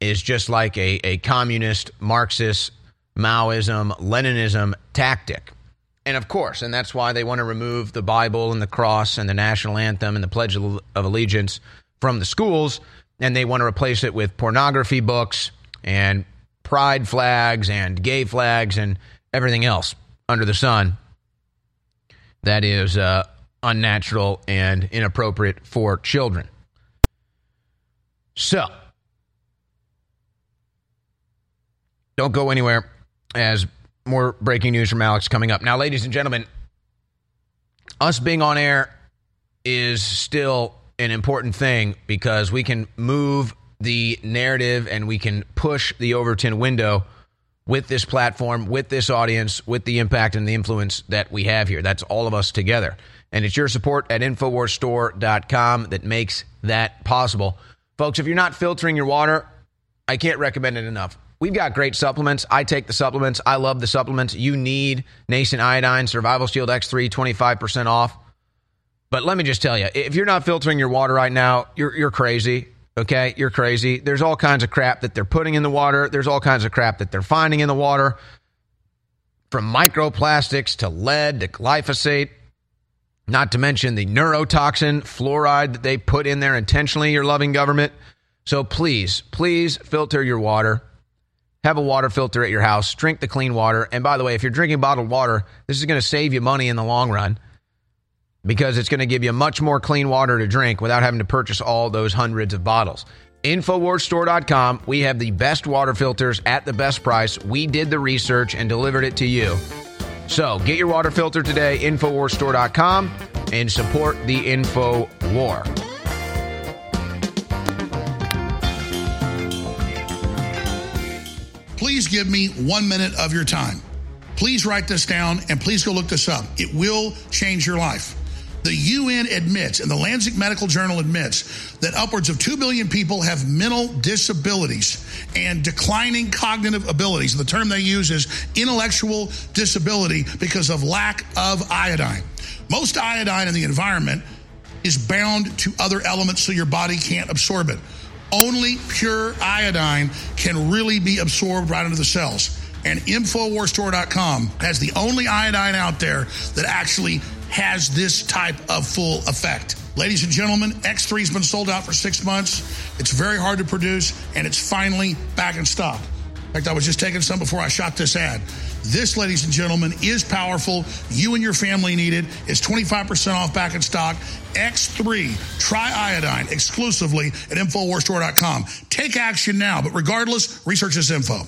is just like a, a communist, Marxist, Maoism, Leninism tactic. And of course, and that's why they want to remove the Bible and the cross and the national anthem and the Pledge of Allegiance from the schools. And they want to replace it with pornography books and pride flags and gay flags and everything else under the sun that is uh, unnatural and inappropriate for children. So, don't go anywhere as more breaking news from Alex coming up. Now, ladies and gentlemen, us being on air is still an important thing because we can move the narrative and we can push the Overton window with this platform, with this audience, with the impact and the influence that we have here. That's all of us together. And it's your support at InfoWarsStore.com that makes that possible. Folks, if you're not filtering your water, I can't recommend it enough. We've got great supplements. I take the supplements. I love the supplements. You need Nascent Iodine, Survival Shield X3, 25% off. But let me just tell you, if you're not filtering your water right now, you're, you're crazy. Okay, you're crazy. There's all kinds of crap that they're putting in the water. There's all kinds of crap that they're finding in the water, from microplastics to lead to glyphosate, not to mention the neurotoxin fluoride that they put in there intentionally, your loving government. So please, please filter your water. Have a water filter at your house. Drink the clean water. And by the way, if you're drinking bottled water, this is going to save you money in the long run because it's going to give you much more clean water to drink without having to purchase all those hundreds of bottles. Infowarsstore.com. We have the best water filters at the best price. We did the research and delivered it to you. So get your water filter today, InfoWarsStore.com, and support the Info War. Please give me one minute of your time. Please write this down and please go look this up. It will change your life. The UN admits, and the Lancet Medical Journal admits, that upwards of 2 billion people have mental disabilities and declining cognitive abilities. The term they use is intellectual disability because of lack of iodine. Most iodine in the environment is bound to other elements so your body can't absorb it. Only pure iodine can really be absorbed right into the cells. And InfoWarsStore.com has the only iodine out there that actually has this type of full effect. Ladies and gentlemen, X3 has been sold out for six months. It's very hard to produce, and it's finally back in stock. In fact, I was just taking some before I shot this ad. This, ladies and gentlemen, is powerful. You and your family need it. It's 25% off back in stock. X3 Try Iodine exclusively at InfoWarsStore.com. Take action now, but regardless, research this info.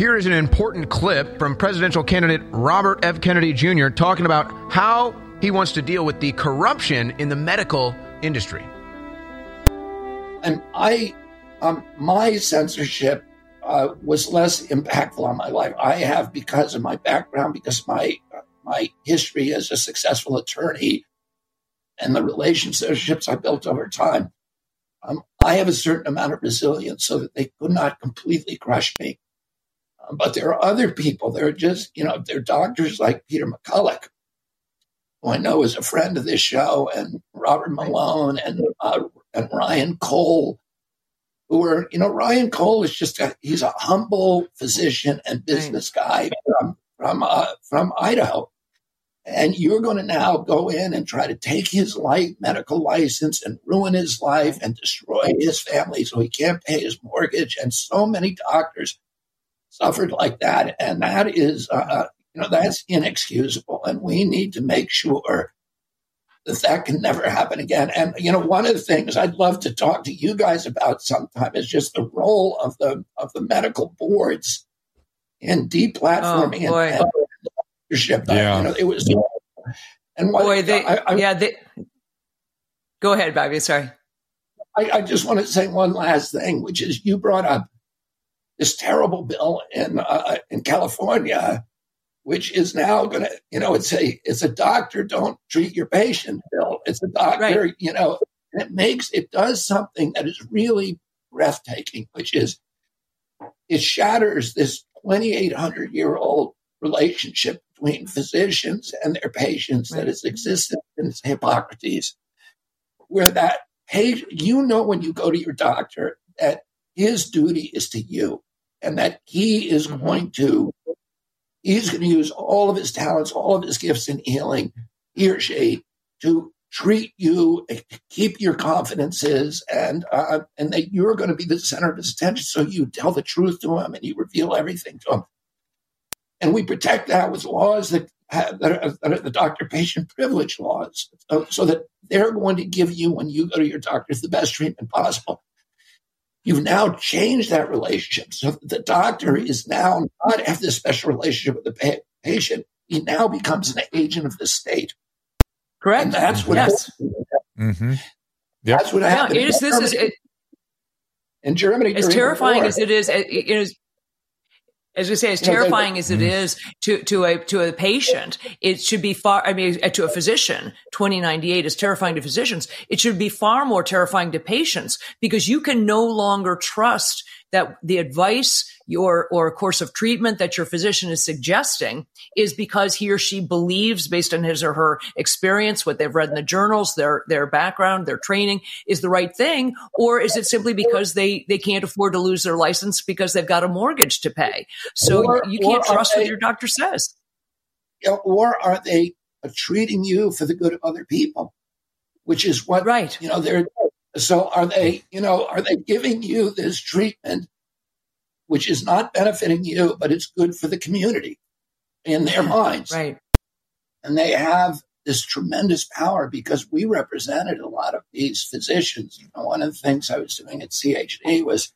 Here is an important clip from presidential candidate Robert F. Kennedy Jr. talking about how he wants to deal with the corruption in the medical industry. And I, um, my censorship uh, was less impactful on my life. I have, because of my background, because my my history as a successful attorney, and the relationships I built over time, um, I have a certain amount of resilience so that they could not completely crush me. But there are other people. There are just, you know, there are doctors like Peter McCullough, who I know is a friend of this show, and Robert Malone and, uh, and Ryan Cole, who are, you know, Ryan Cole is just a, he's a humble physician and business guy from from uh, from Idaho. And you're going to now go in and try to take his life, medical license and ruin his life and destroy his family so he can't pay his mortgage. And so many doctors suffered like that. And that is, uh, you know, that's inexcusable. And we need to make sure that that can never happen again. And, you know, one of the things I'd love to talk to you guys about sometime is just the role of the, of the medical boards in deplatforming oh, and, and leadership. Yeah. You know, it was, and what, Boy, they, I, I, yeah, they, go ahead, Bobby. Sorry. I, I just want to say one last thing, which is you brought up this terrible bill in uh, in California, which is now going to, you know, it's a it's a doctor don't treat your patient bill. It's a doctor, Right. you know, and it makes it does something that is really breathtaking, which is it shatters this 2,800 year old relationship between physicians and their patients that has existed since Hippocrates, where that hey, you know when you go to your doctor that his duty is to you and that he is going to he's going to use all of his talents all of his gifts in healing he or she to treat you to keep your confidences and uh, and that you're going to be the center of his attention. So you tell the truth to him and you reveal everything to him. And we protect that with laws that have, that, are, that are the doctor patient privilege laws so, so that they're going to give you when you go to your doctor the best treatment possible You've now changed that relationship. So the doctor is now not have this special relationship with the pa- patient. He now becomes an agent of the state. Correct. And that's what Yes. Mm-hmm. That's what No, happened. it is. This is it, in Germany. as during terrifying war. as it is. It, it is. As we say, as You know, they- terrifying as it mm-hmm. is to to a to a patient, it should be far. I mean, to a physician, twenty ninety eight is terrifying to physicians. It should be far more terrifying to patients because you can no longer trust that the advice your or a course of treatment that your physician is suggesting is because he or she believes based on his or her experience what they've read in the journals their their background their training is the right thing or is it simply because they they can't afford to lose their license because they've got a mortgage to pay so Or- you can't trust what your doctor says or are they treating you for the good of other people? Which is what right. You know, they're so are they? You know, are they giving you this treatment, which is not benefiting you, but it's good for the community in their minds, right? And they have this tremendous power because we represented a lot of these physicians. You know, one of the things I was doing at CHD was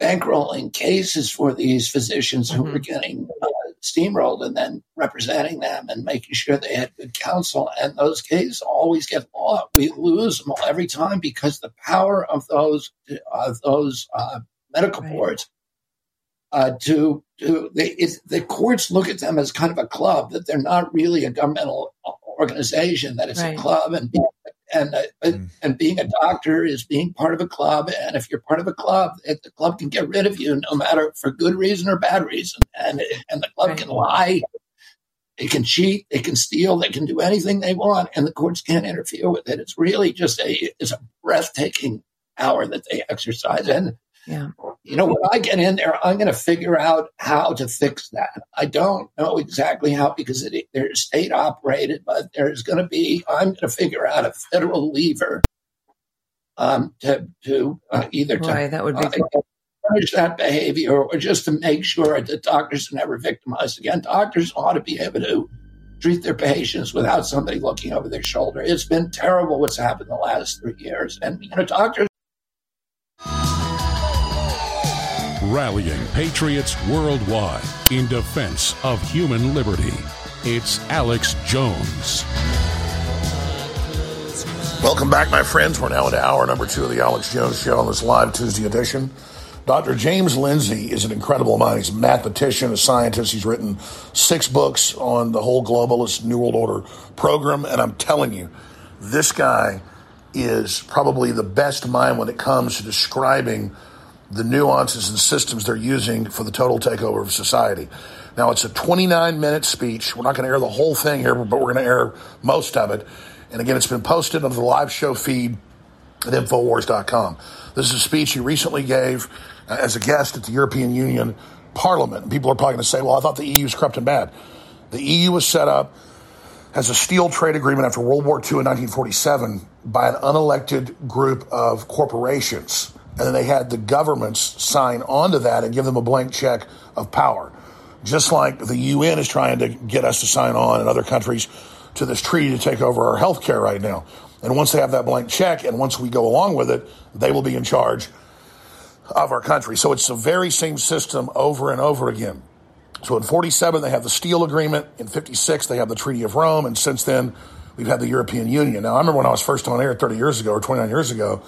bankrolling cases for these physicians who were getting uh, steamrolled and then representing them and making sure they had good counsel. And those cases always get lost. We lose them every time because the power of those of those uh, medical boards uh, to to they, it, the courts look at them as kind of a club that they're not really a governmental organization that it's Right. a club and and uh, and being a doctor is being part of a club and if you're part of a club it, the club can get rid of you no matter for good reason or bad reason and and the club can lie they can cheat they can steal they can do anything they want and the courts can't interfere with it. It's really just a it's a breathtaking power that they exercise and Yeah. you know, when I get in there, I'm going to figure out how to fix that. I don't know exactly how because it, they're state operated, but there's going to be, I'm going to figure out a federal lever um, to, to uh, either to that would be uh, punish that behavior or just to make sure that doctors are never victimized again. Doctors ought to be able to treat their patients without somebody looking over their shoulder. It's been terrible what's happened the last three years. And, you know, doctors Rallying patriots worldwide in defense of human liberty. It's Alex Jones. Welcome back, my friends. We're now into hour number two of the Alex Jones Show on this live Tuesday edition. Dr. James Lindsay is an incredible mind. He's a mathematician, a scientist. He's written six books on the whole globalist New World Order program. And I'm telling you, this guy is probably the best mind when it comes to describing the nuances and systems they're using for the total takeover of society. Now, it's a 29 minute speech. We're not going to air the whole thing here, but we're going to air most of it. And again, it's been posted on the live show feed at Infowars.com. This is a speech he recently gave uh, as a guest at the European Union Parliament. And people are probably going to say, well, I thought the EU was corrupt and bad. The EU was set up as a steel trade agreement after World War II in 1947 by an unelected group of corporations. And then they had the governments sign onto that and give them a blank check of power. Just like the UN is trying to get us to sign on and other countries to this treaty to take over our health care right now. And once they have that blank check and once we go along with it, they will be in charge of our country. So it's the very same system over and over again. So in 47, they have the steel agreement. In 56, they have the Treaty of Rome. And since then, we've had the European Union. Now, I remember when I was first on air 30 years ago or 29 years ago,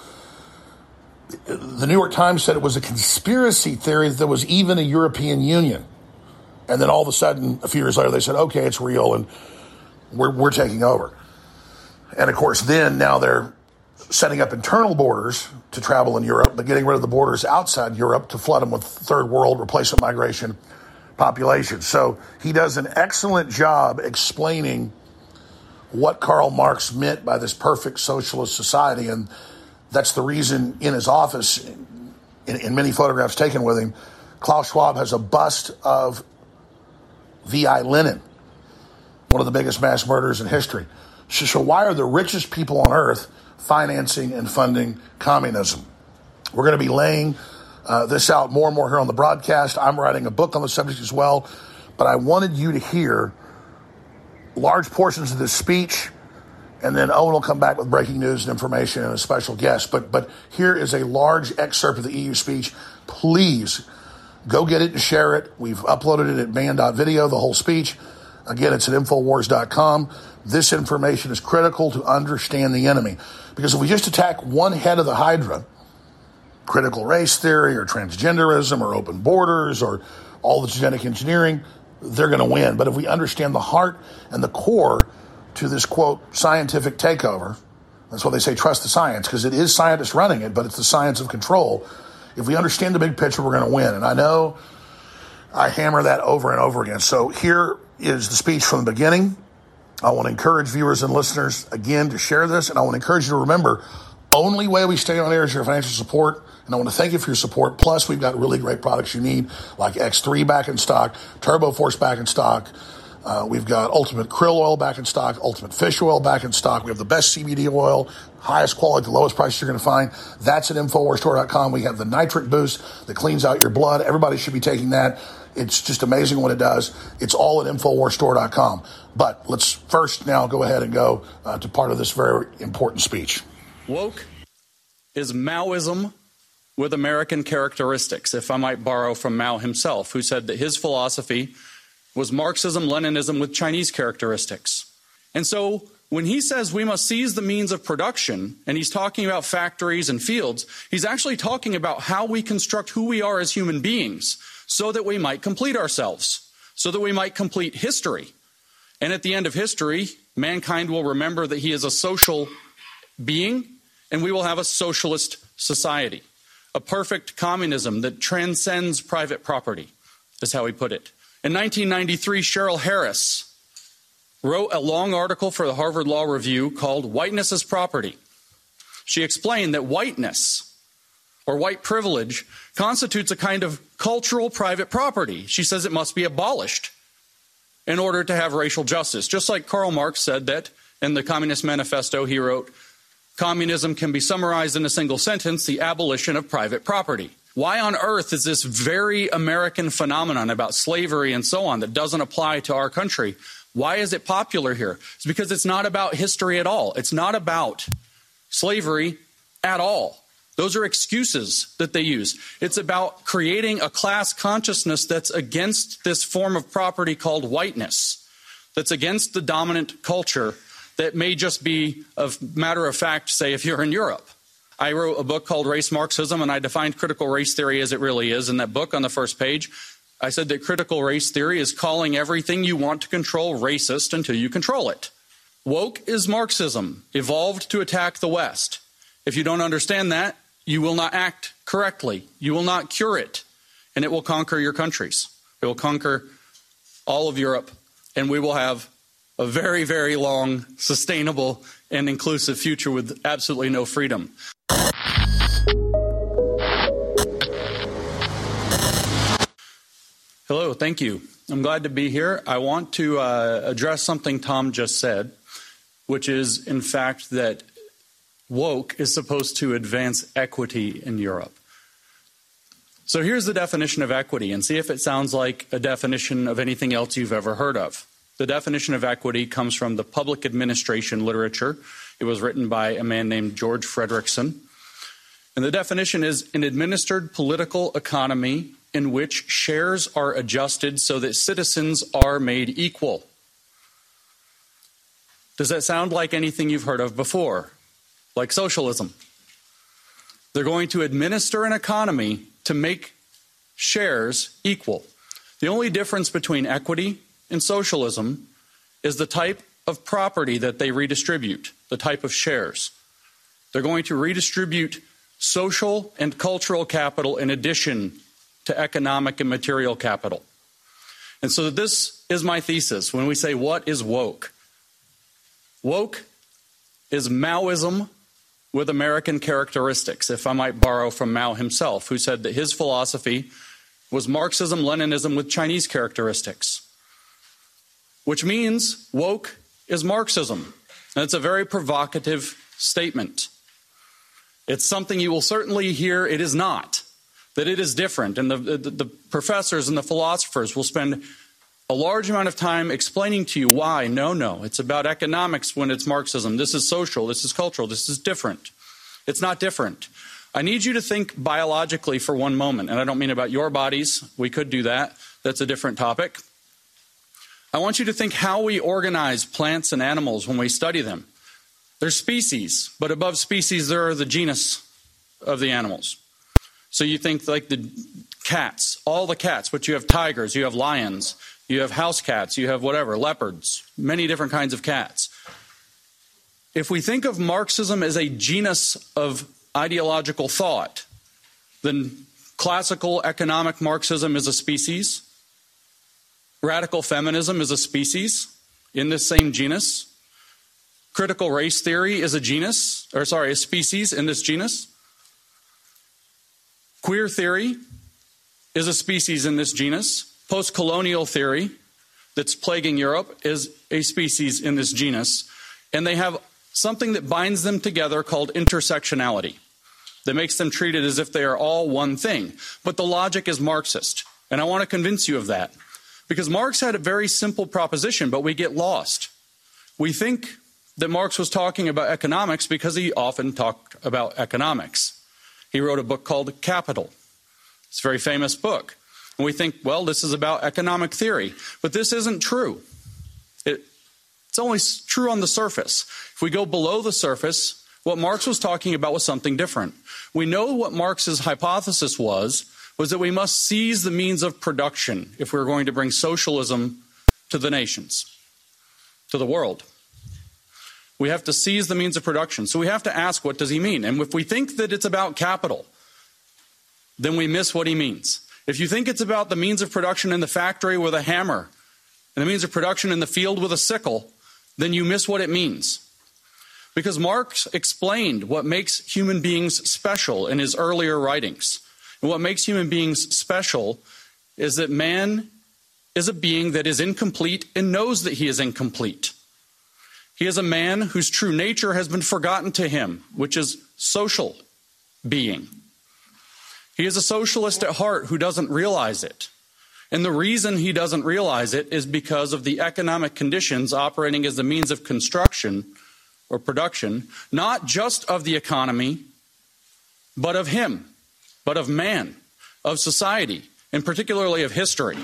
the New York Times said it was a conspiracy theory that there was even a European Union. And then all of a sudden, a few years later, they said, okay, it's real and we're, we're taking over. And of course, then now they're setting up internal borders to travel in Europe, but getting rid of the borders outside Europe to flood them with third world replacement migration populations. So he does an excellent job explaining what Karl Marx meant by this perfect socialist society. And that's the reason in his office, in, in many photographs taken with him, Klaus Schwab has a bust of V.I. Lenin, one of the biggest mass murderers in history. So, so why are the richest people on earth financing and funding communism? We're going to be laying uh, this out more and more here on the broadcast. I'm writing a book on the subject as well, but I wanted you to hear large portions of this speech, and then oh, Owen will come back with breaking news and information and a special guest. But but here is a large excerpt of the EU speech. Please go get it and share it. We've uploaded it at banned.video, the whole speech. Again, it's at Infowars.com. This information is critical to understand the enemy. Because if we just attack one head of the Hydra, critical race theory or transgenderism or open borders or all the genetic engineering, they're going to win. But if we understand the heart and the core to this quote scientific takeover, that's why they say trust the science, because it is scientists running it, but it's the science of control. If we understand the big picture, we're going to win. And I know I hammer that over and over again. So here is the speech from the beginning. I want to encourage viewers and listeners again to share this, and I want to encourage you to remember only way we stay on air is your financial support. And I want to thank you for your support. Plus, we've got really great products you need, like X3 back in stock, Turbo Force back in stock. Uh, we've got Ultimate Krill Oil back in stock, Ultimate Fish Oil back in stock. We have the best CBD oil, highest quality, the lowest price you're going to find. That's at InfoWarsStore.com. We have the Nitric Boost that cleans out your blood. Everybody should be taking that. It's just amazing what it does. It's all at InfoWarsStore.com. But let's first now go ahead and go uh, to part of this very important speech. Woke is Maoism with American characteristics, if I might borrow from Mao himself, who said that his philosophy was Marxism Leninism with Chinese characteristics. And so when he says we must seize the means of production, and he's talking about factories and fields, he's actually talking about how we construct who we are as human beings so that we might complete ourselves, so that we might complete history. And at the end of history, mankind will remember that he is a social being, and we will have a socialist society, a perfect communism that transcends private property, is how he put it. In 1993, Cheryl Harris wrote a long article for the Harvard Law Review called Whiteness as Property. She explained that whiteness or white privilege constitutes a kind of cultural private property. She says it must be abolished in order to have racial justice. Just like Karl Marx said that in the Communist Manifesto, he wrote, Communism can be summarized in a single sentence the abolition of private property. Why on earth is this very American phenomenon about slavery and so on that doesn't apply to our country? Why is it popular here? It's because it's not about history at all. It's not about slavery at all. Those are excuses that they use. It's about creating a class consciousness that's against this form of property called whiteness, that's against the dominant culture that may just be a matter of fact, say, if you're in Europe. I wrote a book called Race Marxism, and I defined critical race theory as it really is. In that book, on the first page, I said that critical race theory is calling everything you want to control racist until you control it. Woke is Marxism, evolved to attack the West. If you don't understand that, you will not act correctly. You will not cure it, and it will conquer your countries. It will conquer all of Europe, and we will have a very, very long, sustainable, and inclusive future with absolutely no freedom. Hello, thank you. I'm glad to be here. I want to uh, address something Tom just said, which is, in fact, that woke is supposed to advance equity in Europe. So here's the definition of equity, and see if it sounds like a definition of anything else you've ever heard of. The definition of equity comes from the public administration literature. It was written by a man named George Frederickson. And the definition is an administered political economy in which shares are adjusted so that citizens are made equal. Does that sound like anything you've heard of before? Like socialism? They're going to administer an economy to make shares equal. The only difference between equity in socialism is the type of property that they redistribute, the type of shares. They're going to redistribute social and cultural capital in addition to economic and material capital. And so this is my thesis when we say, what is woke? Woke is Maoism with American characteristics, if I might borrow from Mao himself, who said that his philosophy was Marxism Leninism with Chinese characteristics which means woke is Marxism. And it's a very provocative statement. It's something you will certainly hear it is not, that it is different. And the, the, the, professors and the philosophers will spend a large amount of time explaining to you why. No, no, it's about economics when it's Marxism. This is social, this is cultural, this is different. It's not different. I need you to think biologically for one moment, and I don't mean about your bodies. We could do that. That's a different topic. I want you to think how we organize plants and animals when we study them. They're species, but above species, there are the genus of the animals. So you think like the cats, all the cats, but you have tigers, you have lions, you have house cats, you have whatever, leopards, many different kinds of cats. If we think of Marxism as a genus of ideological thought, then classical economic Marxism is a species, Radical feminism is a species in this same genus. Critical race theory is a genus, or sorry, a species in this genus. Queer theory is a species in this genus. Post colonial theory that's plaguing Europe is a species in this genus. And they have something that binds them together called intersectionality that makes them treated as if they are all one thing. But the logic is Marxist. And I want to convince you of that. Because Marx had a very simple proposition, but we get lost. We think that Marx was talking about economics because he often talked about economics. He wrote a book called Capital. It's a very famous book. And we think, well, this is about economic theory. But this isn't true. It, it's only true on the surface. If we go below the surface, what Marx was talking about was something different. We know what Marx's hypothesis was, was that we must seize the means of production if we're going to bring socialism to the nations, to the world. We have to seize the means of production. So we have to ask, what does he mean? And if we think that it's about capital, then we miss what he means. If you think it's about the means of production in the factory with a hammer and the means of production in the field with a sickle, then you miss what it means. Because Marx explained what makes human beings special in his earlier writings. And what makes human beings special is that man is a being that is incomplete and knows that he is incomplete. He is a man whose true nature has been forgotten to him, which is social being. He is a socialist at heart who doesn't realize it. And the reason he doesn't realize it is because of the economic conditions operating as the means of construction or production, not just of the economy, but of him, but of man, of society, and particularly of history.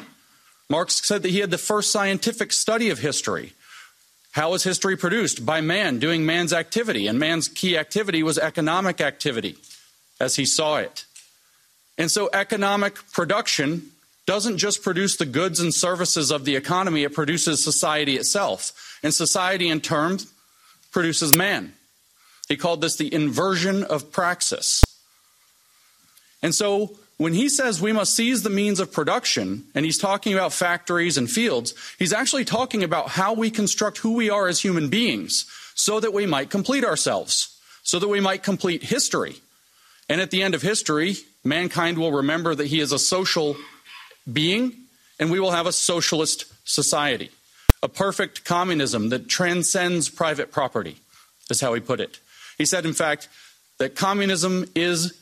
Marx said that he had the first scientific study of history. How was history produced? By man, doing man's activity. And man's key activity was economic activity, as he saw it. And so economic production doesn't just produce the goods and services of the economy, it produces society itself. And society, in turn, produces man. He called this the inversion of praxis. And so when he says we must seize the means of production, and he's talking about factories and fields, he's actually talking about how we construct who we are as human beings so that we might complete ourselves, so that we might complete history. And at the end of history, mankind will remember that he is a social being, and we will have a socialist society. A perfect communism that transcends private property, is how he put it. He said, in fact, that communism is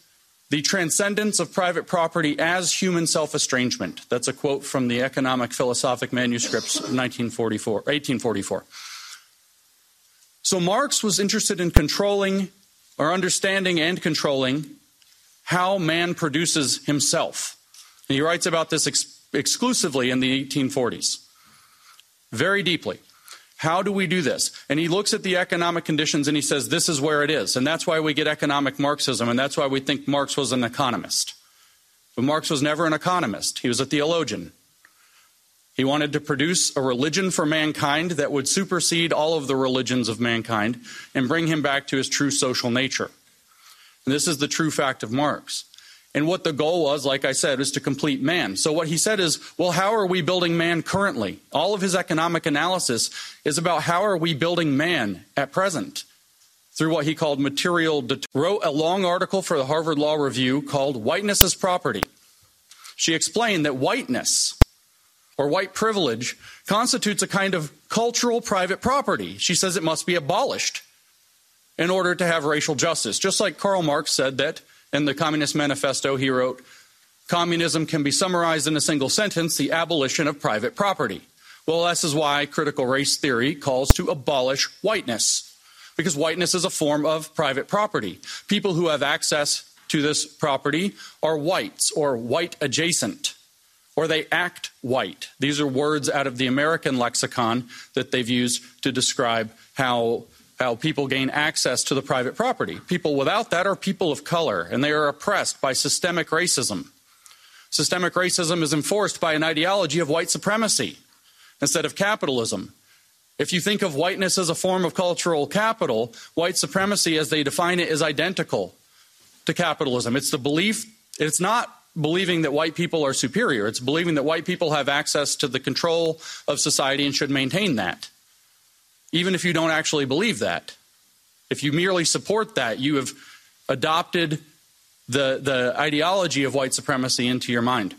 the transcendence of private property as human self estrangement. That's a quote from the Economic Philosophic Manuscripts of 1944, 1844. So Marx was interested in controlling or understanding and controlling how man produces himself. And he writes about this ex- exclusively in the 1840s, very deeply. How do we do this? And he looks at the economic conditions and he says, this is where it is. And that's why we get economic Marxism, and that's why we think Marx was an economist. But Marx was never an economist, he was a theologian. He wanted to produce a religion for mankind that would supersede all of the religions of mankind and bring him back to his true social nature. And this is the true fact of Marx. And what the goal was, like I said, is to complete man. So what he said is, well, how are we building man currently? All of his economic analysis is about how are we building man at present through what he called material. Det- wrote a long article for the Harvard Law Review called "Whiteness is Property." She explained that whiteness or white privilege constitutes a kind of cultural private property. She says it must be abolished in order to have racial justice, just like Karl Marx said that in the Communist Manifesto, he wrote, Communism can be summarized in a single sentence the abolition of private property. Well, this is why critical race theory calls to abolish whiteness, because whiteness is a form of private property. People who have access to this property are whites or white adjacent, or they act white. These are words out of the American lexicon that they've used to describe how how people gain access to the private property. People without that are people of color, and they are oppressed by systemic racism. Systemic racism is enforced by an ideology of white supremacy instead of capitalism. If you think of whiteness as a form of cultural capital, white supremacy, as they define it, is identical to capitalism. It's the belief, it's not believing that white people are superior, it's believing that white people have access to the control of society and should maintain that even if you don't actually believe that. If you merely support that, you have adopted the, the ideology of white supremacy into your mind.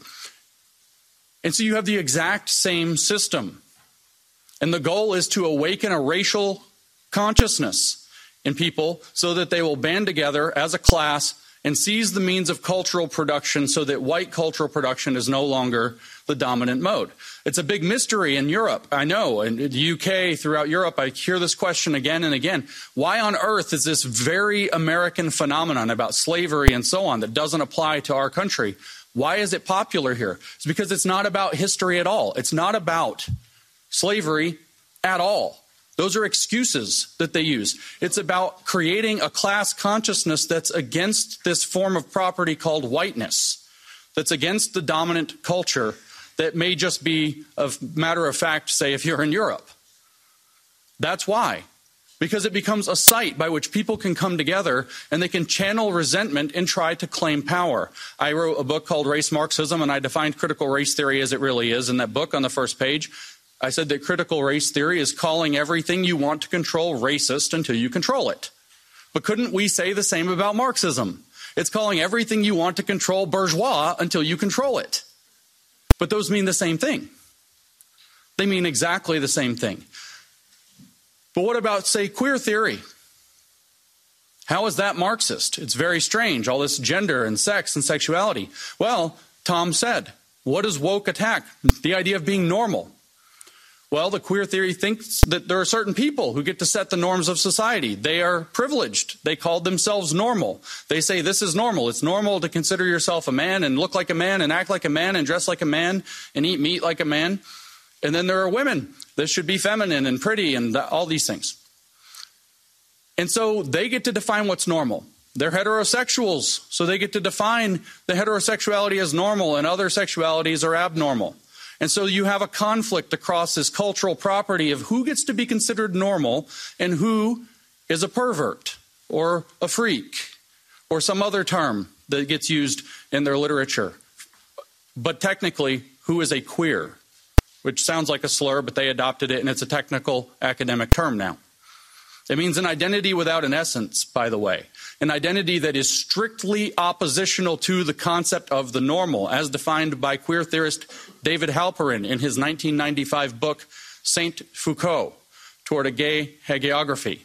And so you have the exact same system. And the goal is to awaken a racial consciousness in people so that they will band together as a class and seize the means of cultural production so that white cultural production is no longer the dominant mode. It's a big mystery in Europe. I know. In the UK, throughout Europe, I hear this question again and again. Why on earth is this very American phenomenon about slavery and so on that doesn't apply to our country? Why is it popular here? It's because it's not about history at all. It's not about slavery at all. Those are excuses that they use. It's about creating a class consciousness that's against this form of property called whiteness, that's against the dominant culture that may just be a matter of fact, say, if you're in Europe. That's why. Because it becomes a site by which people can come together and they can channel resentment and try to claim power. I wrote a book called Race Marxism and I defined critical race theory as it really is in that book on the first page. I said that critical race theory is calling everything you want to control racist until you control it. But couldn't we say the same about Marxism? It's calling everything you want to control bourgeois until you control it. But those mean the same thing. They mean exactly the same thing. But what about, say, queer theory? How is that Marxist? It's very strange, all this gender and sex and sexuality. Well, Tom said, what does woke attack? The idea of being normal. Well, the queer theory thinks that there are certain people who get to set the norms of society. They are privileged. They call themselves normal. They say this is normal. It's normal to consider yourself a man and look like a man and act like a man and dress like a man and eat meat like a man. And then there are women that should be feminine and pretty and all these things. And so they get to define what's normal. They're heterosexuals, so they get to define the heterosexuality as normal and other sexualities are abnormal. And so you have a conflict across this cultural property of who gets to be considered normal and who is a pervert or a freak or some other term that gets used in their literature. But technically, who is a queer, which sounds like a slur, but they adopted it and it's a technical academic term now. It means an identity without an essence, by the way. An identity that is strictly oppositional to the concept of the normal, as defined by queer theorist David Halperin in his 1995 book, Saint Foucault, Toward a Gay Hagiography.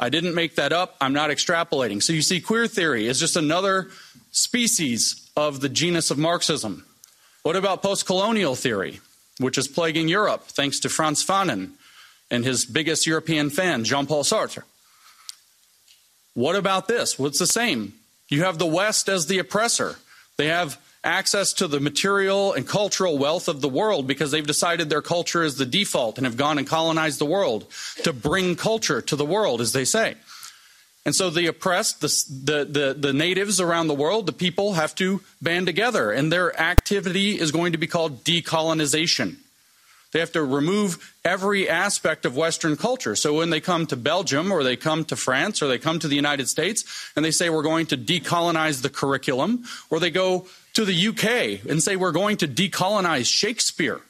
I didn't make that up. I'm not extrapolating. So you see, queer theory is just another species of the genus of Marxism. What about post colonial theory, which is plaguing Europe thanks to Frantz Fanon and his biggest European fan, Jean Paul Sartre. What about this? Well, it's the same. You have the West as the oppressor. They have access to the material and cultural wealth of the world because they've decided their culture is the default and have gone and colonized the world to bring culture to the world, as they say. And so the oppressed, the, the, the, the, natives around the world, the people have to band together, and their activity is going to be called decolonization. They have to remove every aspect of Western culture. So when they come to Belgium or they come to France or they come to the United States and they say we're going to decolonize the curriculum, or they go to the UK and say we're going to decolonize Shakespeare.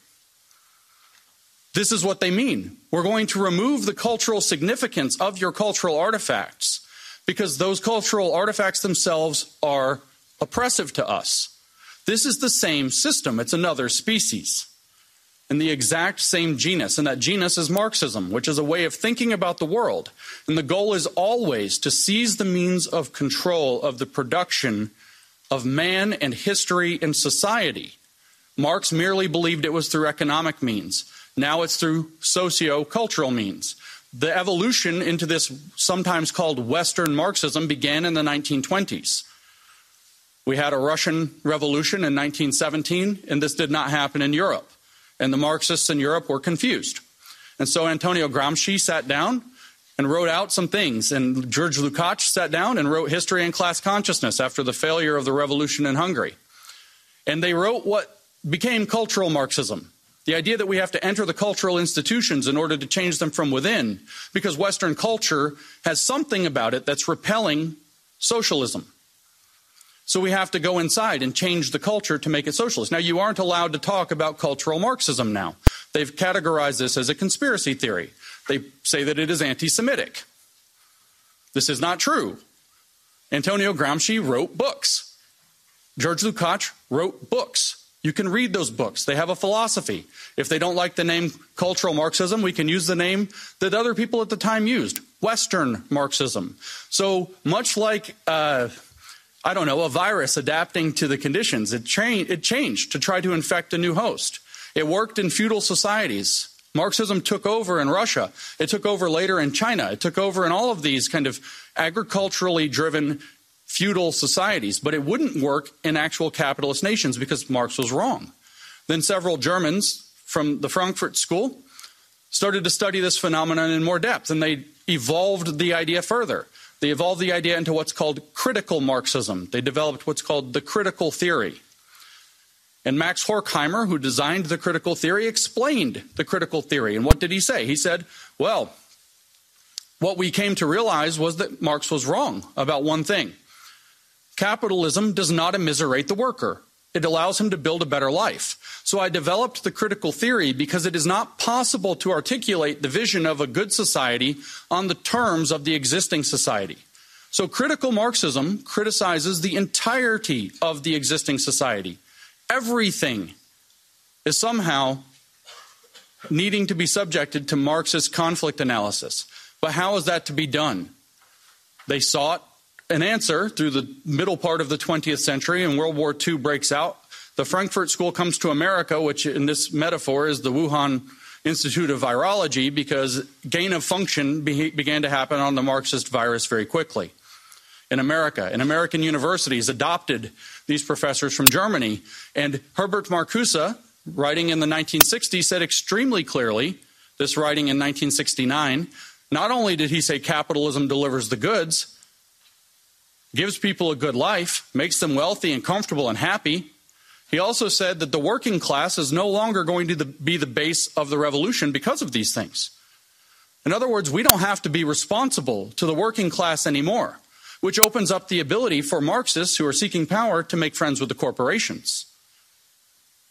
This is what they mean. We're going to remove the cultural significance of your cultural artifacts because those cultural artifacts themselves are oppressive to us. This is the same system, it's another species in the exact same genus, and that genus is Marxism, which is a way of thinking about the world. And the goal is always to seize the means of control of the production of man and history and society. Marx merely believed it was through economic means. Now it's through socio cultural means. The evolution into this, sometimes called Western Marxism, began in the 1920s. We had a Russian Revolution in 1917, and this did not happen in Europe and the Marxists in Europe were confused. And so Antonio Gramsci sat down and wrote out some things, and George Lukács sat down and wrote History and Class Consciousness after the failure of the revolution in Hungary. And they wrote what became cultural Marxism. The idea that we have to enter the cultural institutions in order to change them from within, because Western culture has something about it that's repelling socialism. So we have to go inside and change the culture to make it socialist. Now, you aren't allowed to talk about cultural Marxism now. They've categorized this as a conspiracy theory. They say that it is anti Semitic. This is not true. Antonio Gramsci wrote books. George Lukács wrote books. You can read those books. They have a philosophy. If they don't like the name cultural Marxism, we can use the name that other people at the time used Western Marxism. So much like uh, I don't know, a virus adapting to the conditions. It, cha- it changed to try to infect a new host. It worked in feudal societies. Marxism took over in Russia. It took over later in China. It took over in all of these kind of agriculturally driven feudal societies, but it wouldn't work in actual capitalist nations because Marx was wrong. Then several Germans from the Frankfurt School started to study this phenomenon in more depth, and they evolved the idea further. They evolved the idea into what's called critical Marxism. They developed what's called the critical theory. And Max Horkheimer, who designed the critical theory, explained the critical theory. And what did he say? He said, well, what we came to realize was that Marx was wrong about one thing. Capitalism does not immiserate the worker. It allows him to build a better life. So I developed the critical theory because it is not possible to articulate the vision of a good society on the terms of the existing society. So critical Marxism criticizes the entirety of the existing society. Everything is somehow needing to be subjected to Marxist conflict analysis. But how is that to be done? They sought an answer through the middle part of the 20th century, and World War II breaks out. The Frankfurt School comes to America, which in this metaphor is the Wuhan Institute of Virology, because gain of function be- began to happen on the Marxist virus very quickly in America. And American universities adopted these professors from Germany. And Herbert Marcuse, writing in the 1960s, said extremely clearly, this writing in 1969, not only did he say capitalism delivers the goods, gives people a good life, makes them wealthy and comfortable and happy. He also said that the working class is no longer going to be the base of the revolution because of these things. In other words, we don't have to be responsible to the working class anymore, which opens up the ability for Marxists who are seeking power to make friends with the corporations.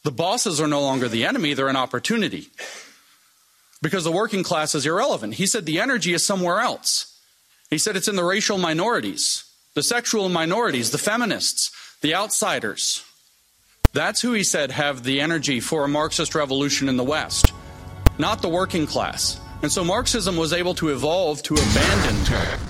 The bosses are no longer the enemy, they're an opportunity. Because the working class is irrelevant. He said the energy is somewhere else. He said it's in the racial minorities the sexual minorities, the feminists, the outsiders. That's who he said have the energy for a Marxist revolution in the West, not the working class. And so Marxism was able to evolve to abandon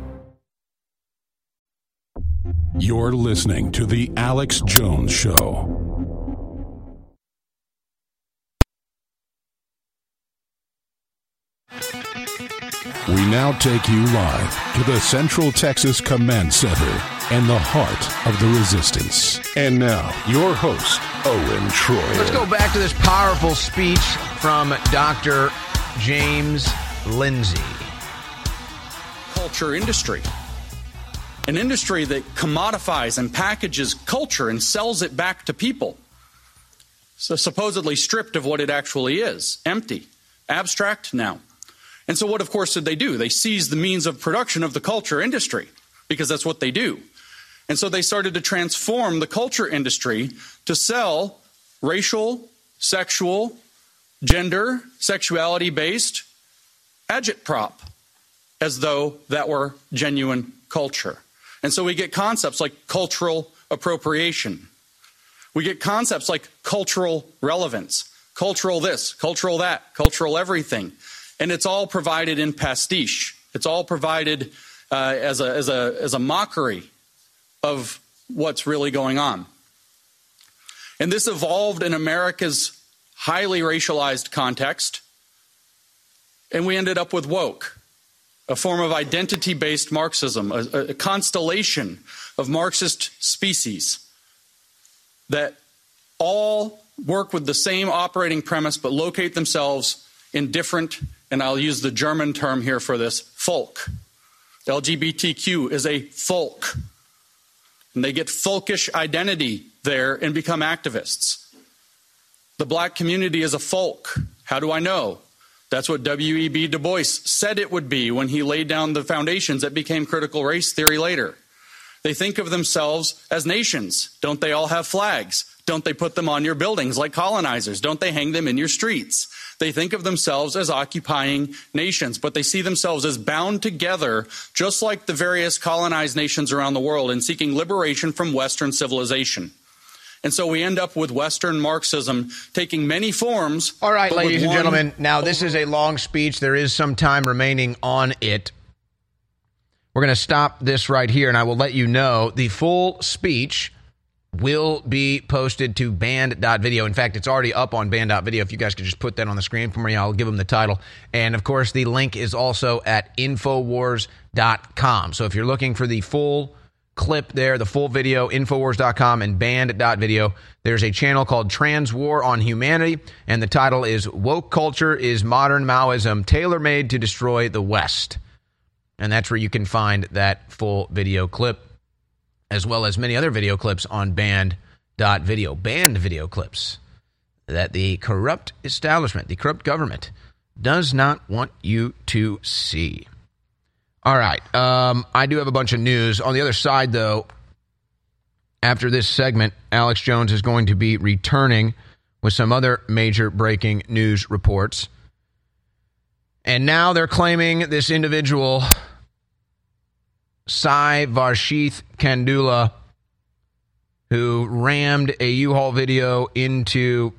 You're listening to The Alex Jones Show. We now take you live to the Central Texas Command Center and the heart of the resistance. And now, your host, Owen Shroyer. Let's go back to this powerful speech from Dr. James Lindsay. Culture industry an industry that commodifies and packages culture and sells it back to people. So supposedly stripped of what it actually is, empty, abstract now. And so, what, of course, did they do? They seized the means of production of the culture industry because that's what they do. And so they started to transform the culture industry to sell racial, sexual, gender, sexuality based agitprop as though that were genuine culture. And so we get concepts like cultural appropriation. We get concepts like cultural relevance, cultural this, cultural that, cultural everything. And it's all provided in pastiche. It's all provided uh, as, a, as, a, as a mockery of what's really going on. And this evolved in America's highly racialized context. And we ended up with woke a form of identity based Marxism, a, a, constellation of Marxist species that all work with the same operating premise but locate themselves in different, and I'll use the German term here for this, folk. LGBTQ is a folk. And they get folkish identity there and become activists. The black community is a folk. How do I know? That's what W.E.B. Du Bois said it would be when he laid down the foundations that became critical race theory later. They think of themselves as nations. Don't they all have flags? Don't they put them on your buildings like colonizers? Don't they hang them in your streets? They think of themselves as occupying nations, but they see themselves as bound together, just like the various colonized nations around the world, in seeking liberation from Western civilization. And so we end up with Western Marxism taking many forms. All right, ladies and gentlemen. Now, this is a long speech. There is some time remaining on it. We're going to stop this right here, and I will let you know the full speech will be posted to banned.video. In fact, it's already up on banned.video. If you guys could just put that on the screen for me, I'll give them the title. And of course, the link is also at infowars.com. So if you're looking for the full clip there, the full video, infowars.com and banned.video, there's a channel called Trans War on Humanity, and the title is Woke Culture is Modern Maoism Tailor Made to Destroy the West. And that's where you can find that full video clip as well as many other video clips on banned.video. Banned video clips that the corrupt establishment, the corrupt government, does not want you to see. All right. Um, I do have a bunch of news. On the other side, though, after this segment, Alex Jones is going to be returning with some other major breaking news reports. And now they're claiming this individual Sai Varshith Kandula, who rammed a U-Haul video into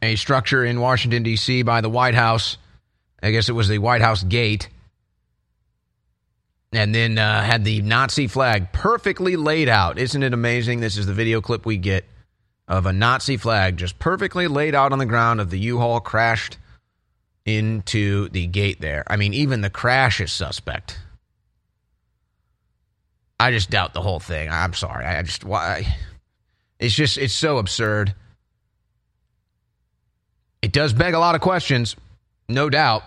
a structure in Washington, D.C. by the White House. I guess it was the White House gate. And then uh, had the Nazi flag perfectly laid out. Isn't it amazing? This is the video clip we get of a Nazi flag just perfectly laid out on the ground of the U-Haul crashed into the gate there. I mean, even the crash is suspect. I just doubt the whole thing. I'm sorry. I just why it's just it's so absurd. It does beg a lot of questions, no doubt.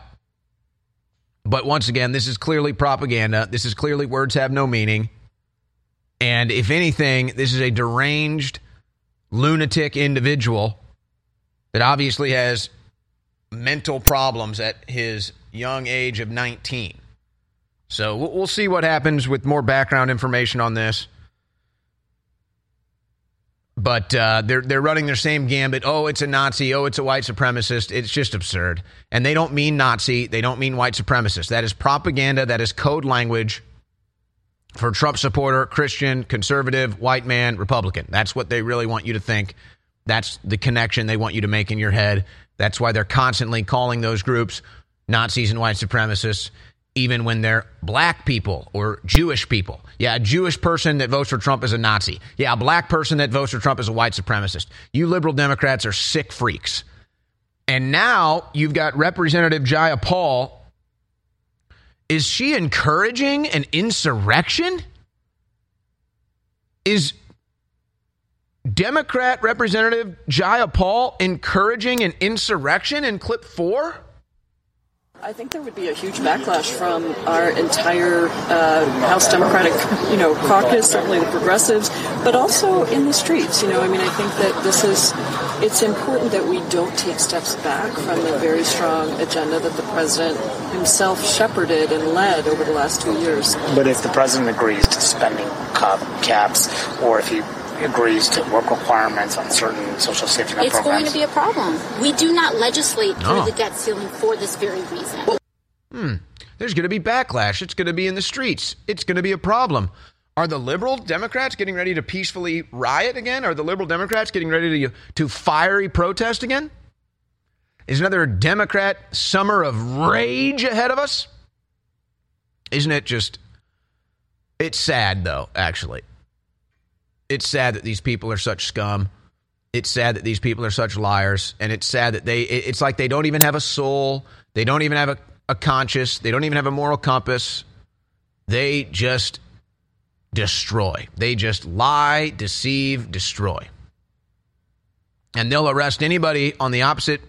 But once again, this is clearly propaganda. This is clearly words have no meaning. And if anything, this is a deranged lunatic individual that obviously has mental problems at his young age of 19. So we'll see what happens with more background information on this. But uh, they're they're running their same gambit. Oh, it's a Nazi. Oh, it's a white supremacist. It's just absurd. And they don't mean Nazi. They don't mean white supremacist. That is propaganda. That is code language for Trump supporter, Christian, conservative, white man, Republican. That's what they really want you to think. That's the connection they want you to make in your head. That's why they're constantly calling those groups Nazis and white supremacists, even when they're black people or Jewish people. Yeah, a Jewish person that votes for Trump is a Nazi. Yeah, a black person that votes for Trump is a white supremacist. You liberal Democrats are sick freaks. And now you've got Representative Jayapal. Is she encouraging an insurrection? Is Democrat Representative Jayapal encouraging an insurrection in clip four? I think there would be a huge backlash from our entire uh, House Democratic, you know, caucus, certainly the progressives, but also in the streets. You know, I mean, I think that this is, it's important that we don't take steps back from the very strong agenda that the president himself shepherded and led over the last two years. But if the president agrees to spending cap- caps, or if he agrees to work requirements on certain social safety net It's going to be a problem. We do not legislate No. through the debt ceiling for this very reason. Hmm. There's going to be backlash. It's going to be in the streets. It's going to be a problem. Are the liberal Democrats getting ready to peacefully riot again? Are the liberal Democrats getting ready to, to fiery protest again? Is another Democrat summer of rage ahead of us? Isn't it just. It's sad, though, actually. It's sad that these people are such scum. It's sad that these people are such liars. And it's sad that they. It's like they don't even have a soul. They don't even have a, a conscience. They don't even have a moral compass. They just destroy. They just lie, deceive, destroy. And they'll arrest anybody on the opposite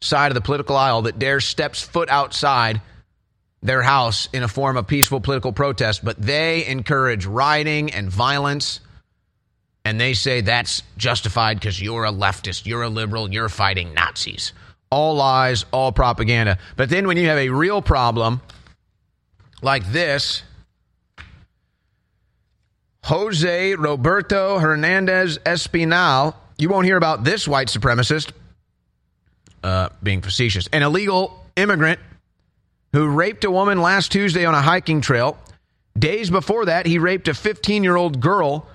side of the political aisle that dares steps foot outside their house in a form of peaceful political protest, but they encourage rioting and violence. And they say that's justified because you're a leftist, you're a liberal, you're fighting Nazis. All lies, all propaganda. But then when you have a real problem like this, Jose Roberto Hernandez Espinal, you won't hear about this white supremacist, uh, being facetious, an illegal immigrant who raped a woman last Tuesday on a hiking trail. Days before that, he raped a 15 year old girl.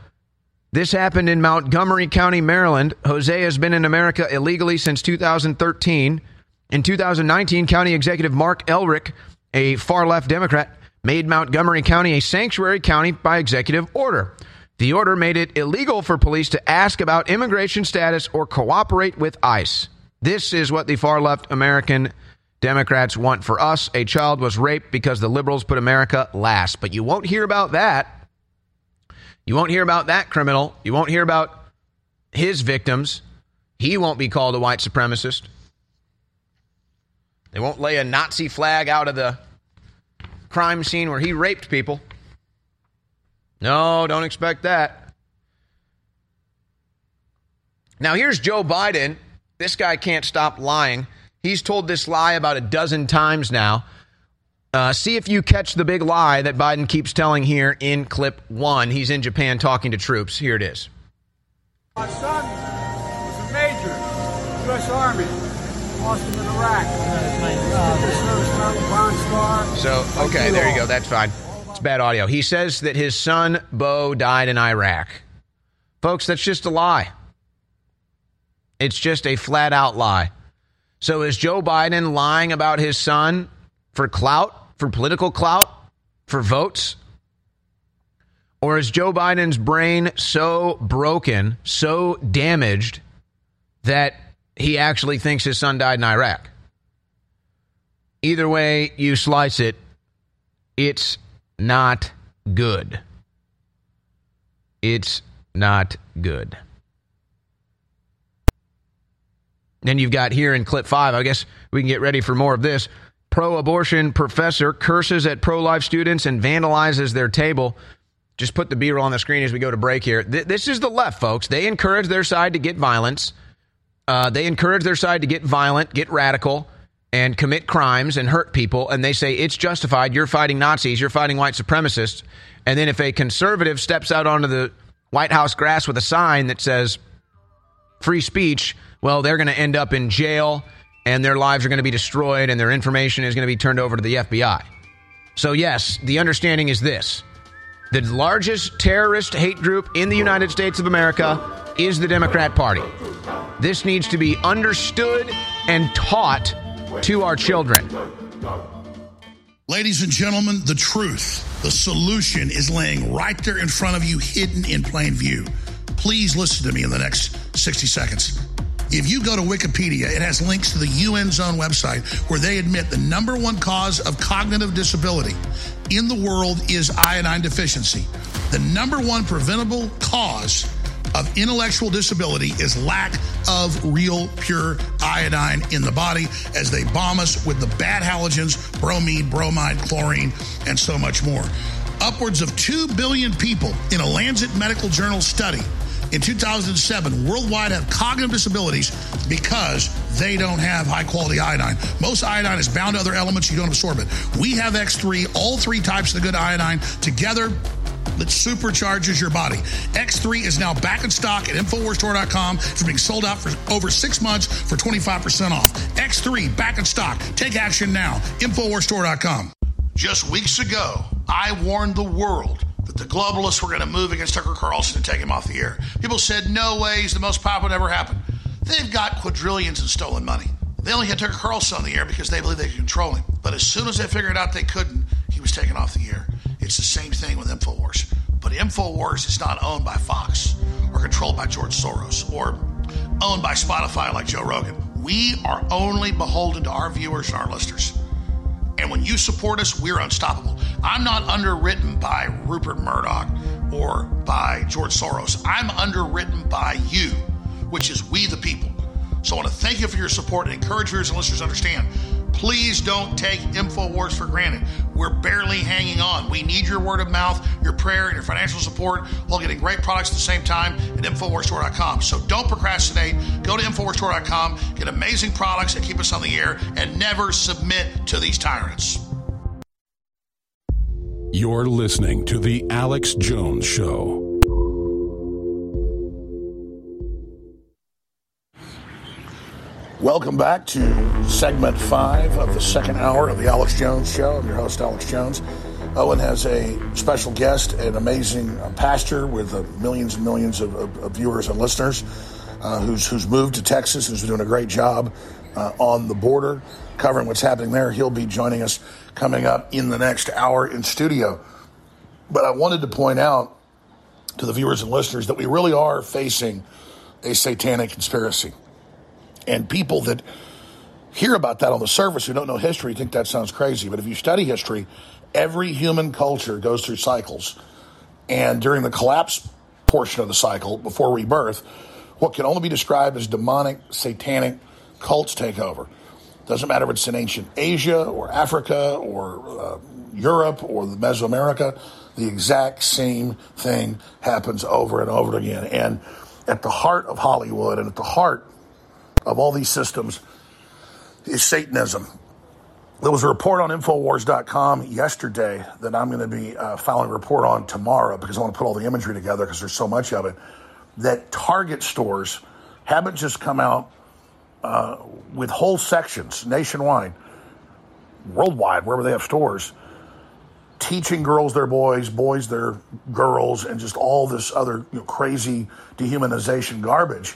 This happened in Montgomery County, Maryland. Jose has been in America illegally since 2013. In 2019, County Executive Marc Elrich, a far left Democrat, made Montgomery County a sanctuary county by executive order. The order made it illegal for police to ask about immigration status or cooperate with ICE. This is what the far left American Democrats want for us. A child was raped because the liberals put America last. But you won't hear about that. You won't hear about that criminal. You won't hear about his victims. He won't be called a white supremacist. They won't lay a Nazi flag out of the crime scene where he raped people. No, don't expect that. Now, here's Joe Biden. This guy can't stop lying. He's told this lie about a dozen times now. Uh, see if you catch the big lie that Biden keeps telling here in clip one. He's in Japan talking to troops. Here it is. My son was a major, U.S. Army, lost him in Iraq. So, okay, there you go. That's fine. It's bad audio. He says that his son, Beau, died in Iraq. Folks, that's just a lie. It's just a flat out lie. So is Joe Biden lying about his son for clout, for political clout, for votes? Or is Joe Biden's brain so broken, so damaged that he actually thinks his son died in Iraq? Either way you slice it, it's not good. It's not good. Then you've got here in clip five, I guess we can get ready for more of this. Pro abortion professor curses at pro life students and vandalizes their table. Just put the B roll on the screen as we go to break here. Th- this is the left, folks. They encourage their side to get violence. Uh, they encourage their side to get violent, get radical, and commit crimes and hurt people. And they say it's justified. You're fighting Nazis. You're fighting white supremacists. And then if a conservative steps out onto the White House grass with a sign that says free speech, well, they're going to end up in jail and their lives are going to be destroyed and their information is going to be turned over to the FBI. So, yes, the understanding is this the largest terrorist hate group in the United States of America is the Democrat Party. This needs to be understood and taught to our children. Ladies and gentlemen, the truth, the solution is laying right there in front of you, hidden in plain view. Please listen to me in the next 60 seconds. If you go to Wikipedia, it has links to the UN Zone website where they admit the number one cause of cognitive disability in the world is iodine deficiency. The number one preventable cause of intellectual disability is lack of real pure iodine in the body as they bomb us with the bad halogens, bromine, bromide, chlorine, and so much more. Upwards of 2 billion people in a Lancet Medical Journal study in 2007 worldwide have cognitive disabilities because they don't have high quality iodine. Most iodine is bound to other elements, you don't absorb it. We have X3, all three types of the good iodine together that supercharges your body. X3 is now back in stock at InfoWarsStore.com. It's being sold out for over six months for 25% off. X3 back in stock. Take action now. InfoWarsStore.com. Just weeks ago, I warned the world that the globalists were going to move against Tucker Carlson and take him off the air. People said, no way, he's the most popular ever happened. They've got quadrillions in stolen money. They only had Tucker Carlson on the air because they believe they could control him. But as soon as they figured out they couldn't, he was taken off the air. It's the same thing with InfoWars. But InfoWars is not owned by Fox or controlled by George Soros or owned by Spotify like Joe Rogan. We are only beholden to our viewers and our listeners. And when you support us, we're unstoppable. I'm not underwritten by Rupert Murdoch or by George Soros. I'm underwritten by you, which is we the people. So I want to thank you for your support and encourage viewers and listeners to understand. Please don't take InfoWars for granted. We're barely hanging on. We need your word of mouth, your prayer, and your financial support while getting great products at the same time at InfoWarsStore.com. So don't procrastinate. Go to InfoWarsStore.com, get amazing products that keep us on the air, and never submit to these tyrants. You're listening to The Alex Jones Show. Welcome back to segment five of the second hour of the Alex Jones Show. I'm your host, Alex Jones. Owen has a special guest, an amazing uh, pastor with uh, millions and millions of, of, of viewers and listeners, uh, who's who's moved to Texas, who's doing a great job uh, on the border, covering what's happening there. He'll be joining us coming up in the next hour in studio. But I wanted to point out to the viewers and listeners that we really are facing a satanic conspiracy. And people that hear about that on the surface who don't know history think that sounds crazy. But if you study history, every human culture goes through cycles. And during the collapse portion of the cycle, before rebirth, what can only be described as demonic, satanic cults take over. Doesn't matter if it's in ancient Asia or Africa or uh, Europe or the Mesoamerica, the exact same thing happens over and over again. And at the heart of Hollywood and at the heart of all these systems is Satanism. There was a report on Infowars.com yesterday that I'm going to be uh, filing a report on tomorrow because I want to put all the imagery together because there's so much of it. That Target stores haven't just come out uh, with whole sections nationwide, worldwide, wherever they have stores, teaching girls their boys, boys their girls, and just all this other you know, crazy dehumanization garbage.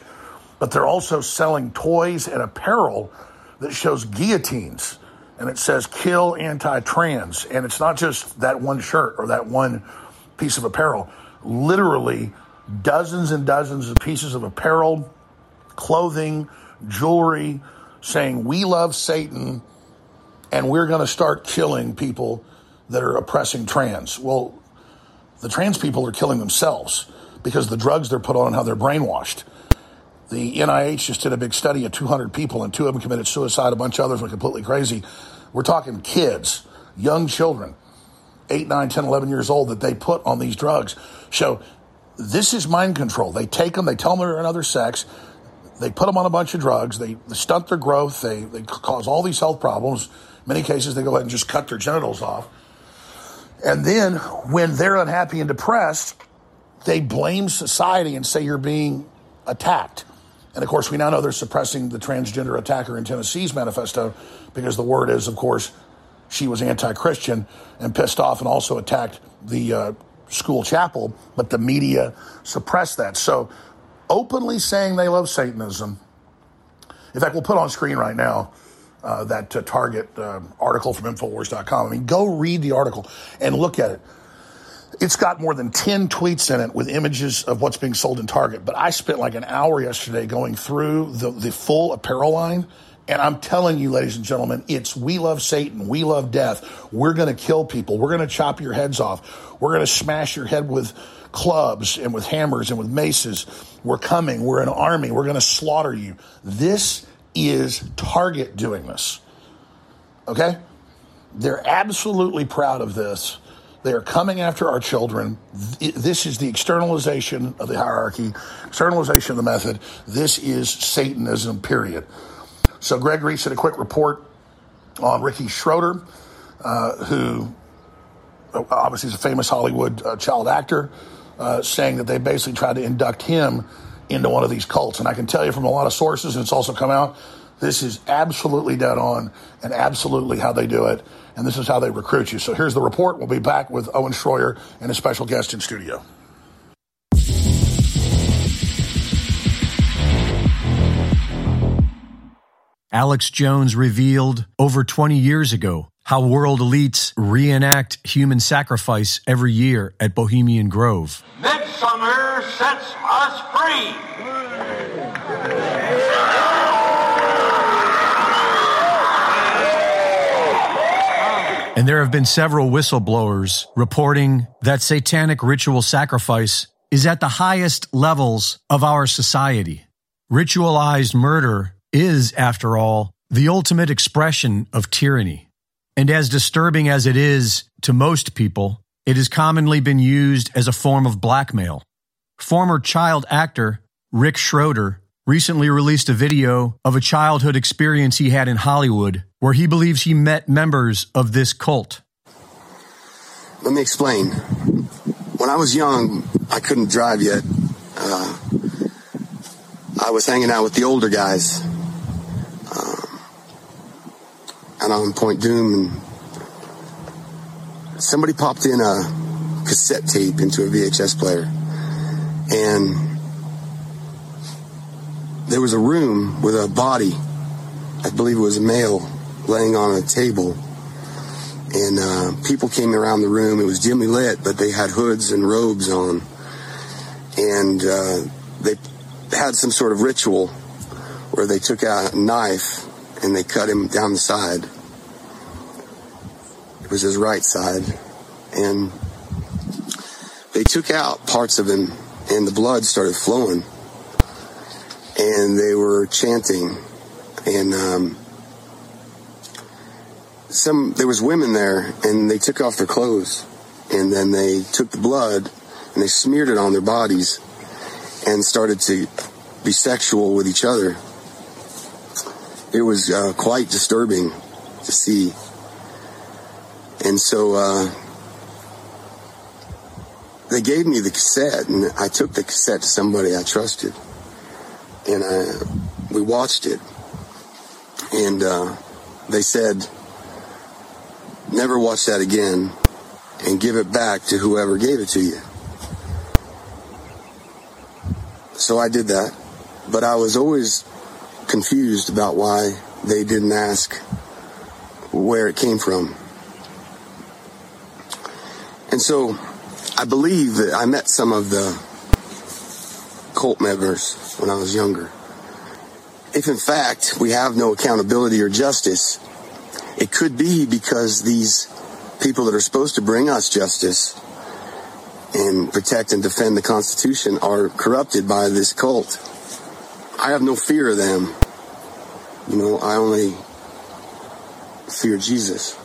But they're also selling toys and apparel that shows guillotines and it says kill anti trans. And it's not just that one shirt or that one piece of apparel. Literally, dozens and dozens of pieces of apparel, clothing, jewelry saying, We love Satan and we're going to start killing people that are oppressing trans. Well, the trans people are killing themselves because the drugs they're put on and how they're brainwashed. The NIH just did a big study of 200 people, and two of them committed suicide. A bunch of others were completely crazy. We're talking kids, young children, 8, 9, 10, 11 years old, that they put on these drugs. So this is mind control. They take them, they tell them they're another sex, they put them on a bunch of drugs, they, stunt their growth, they, they cause all these health problems. In many cases, they go ahead and just cut their genitals off. And then when they're unhappy and depressed, they blame society and say you're being attacked. And of course, we now know they're suppressing the transgender attacker in Tennessee's manifesto because the word is, of course, she was anti Christian and pissed off and also attacked the uh, school chapel, but the media suppressed that. So, openly saying they love Satanism. In fact, we'll put on screen right now uh, that uh, Target uh, article from Infowars.com. I mean, go read the article and look at it. It's got more than 10 tweets in it with images of what's being sold in Target. But I spent like an hour yesterday going through the, the full apparel line. And I'm telling you, ladies and gentlemen, it's we love Satan. We love death. We're going to kill people. We're going to chop your heads off. We're going to smash your head with clubs and with hammers and with maces. We're coming. We're an army. We're going to slaughter you. This is Target doing this. Okay? They're absolutely proud of this. They are coming after our children. This is the externalization of the hierarchy, externalization of the method. This is Satanism, period. So, Greg Reese did a quick report on Ricky Schroder, uh, who obviously is a famous Hollywood uh, child actor, uh, saying that they basically tried to induct him into one of these cults. And I can tell you from a lot of sources, and it's also come out, this is absolutely dead on and absolutely how they do it and this is how they recruit you. So here's the report. We'll be back with Owen Shroyer and a special guest in studio. Alex Jones revealed over 20 years ago how world elites reenact human sacrifice every year at Bohemian Grove. Midsummer sets us free. And there have been several whistleblowers reporting that satanic ritual sacrifice is at the highest levels of our society. Ritualized murder is, after all, the ultimate expression of tyranny. And as disturbing as it is to most people, it has commonly been used as a form of blackmail. Former child actor Rick Schroder recently released a video of a childhood experience he had in Hollywood where he believes he met members of this cult. Let me explain. When I was young, I couldn't drive yet. Uh, I was hanging out with the older guys. Um, and on Point Dume, and somebody popped in a cassette tape into a VHS player. And there was a room with a body, I believe it was a male, laying on a table. And uh, people came around the room. It was dimly lit, but they had hoods and robes on. And uh, they had some sort of ritual where they took out a knife and they cut him down the side. It was his right side. And they took out parts of him, and the blood started flowing. And they were chanting. And um, some there was women there, and they took off their clothes, and then they took the blood and they smeared it on their bodies, and started to be sexual with each other. It was uh, quite disturbing to see. And so uh, they gave me the cassette, and I took the cassette to somebody I trusted, and I, we watched it. And uh, they said, "Never watch that again, and give it back to whoever gave it to you." So I did that, but I was always confused about why they didn't ask where it came from. And so I believe that I met some of the cult members when I was younger. If in fact we have no accountability or justice, it could be because these people that are supposed to bring us justice and protect and defend the Constitution are corrupted by this cult. I have no fear of them. You know, I only fear Jesus.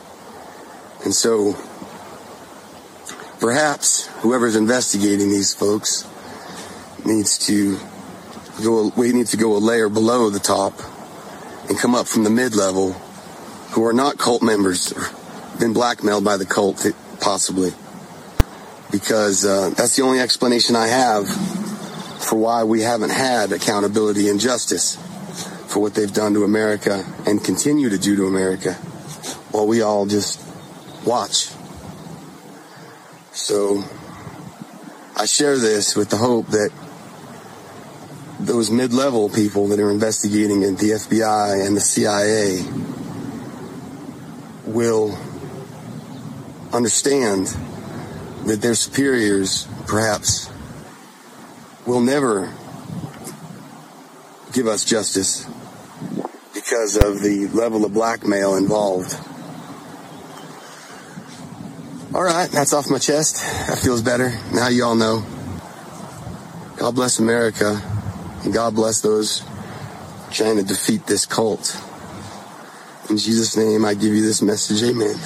And so perhaps whoever's investigating these folks needs to go we need to go a layer below the top and come up from the mid-level who are not cult members or been blackmailed by the cult possibly because uh, that's the only explanation I have for why we haven't had accountability and justice for what they've done to America and continue to do to America while we all just watch. So I share this with the hope that those mid level people that are investigating in the FBI and the CIA will understand that their superiors perhaps will never give us justice because of the level of blackmail involved. All right, that's off my chest. That feels better. Now you all know. God bless America, and God bless those trying to defeat this cult. In Jesus' name, I give you this message. Amen.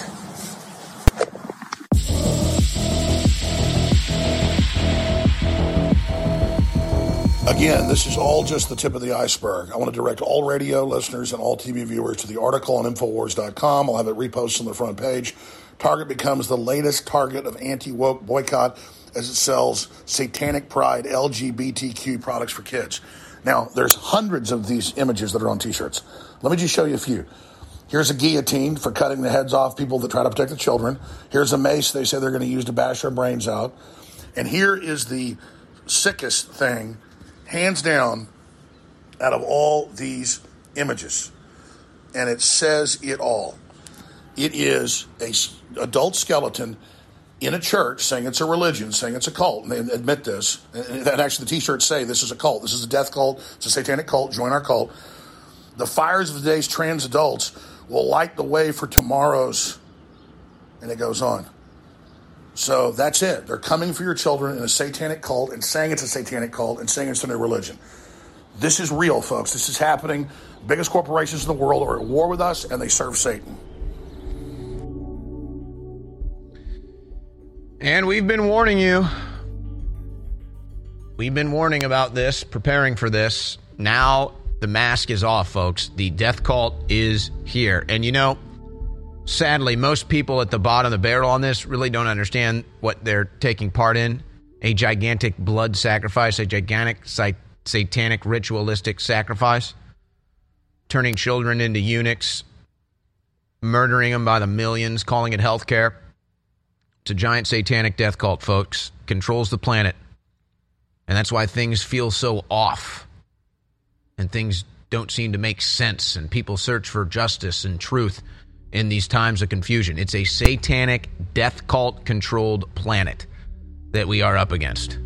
Again, this is all just the tip of the iceberg. I want to direct all radio listeners and all TV viewers to the article on Infowars.com. I'll have it reposted on the front page. Target becomes the latest target of anti woke boycott as it sells satanic pride LGBTQ products for kids. Now, there's hundreds of these images that are on t shirts. Let me just show you a few. Here's a guillotine for cutting the heads off people that try to protect the children. Here's a mace they say they're going to use to bash our brains out. And here is the sickest thing, hands down, out of all these images. And it says it all. It is a adult skeleton in a church saying it's a religion, saying it's a cult, and they admit this. And actually, the T-shirts say this is a cult. This is a death cult. It's a satanic cult. Join our cult. The fires of today's trans adults will light the way for tomorrow's And it goes on. So that's it. They're coming for your children in a satanic cult and saying it's a satanic cult and saying it's a new religion. This is real, folks. This is happening. Biggest corporations in the world are at war with us and they serve Satan. And we've been warning you. We've been warning about this, preparing for this. Now the mask is off, folks. The death cult is here. And you know, sadly, most people at the bottom of the barrel on this really don't understand what they're taking part in. A gigantic blood sacrifice, a gigantic satanic ritualistic sacrifice, turning children into eunuchs, murdering them by the millions, calling it healthcare. It's a giant satanic death cult, folks. Controls the planet. And that's why things feel so off. And things don't seem to make sense. And people search for justice and truth in these times of confusion. It's a satanic death cult controlled planet that we are up against.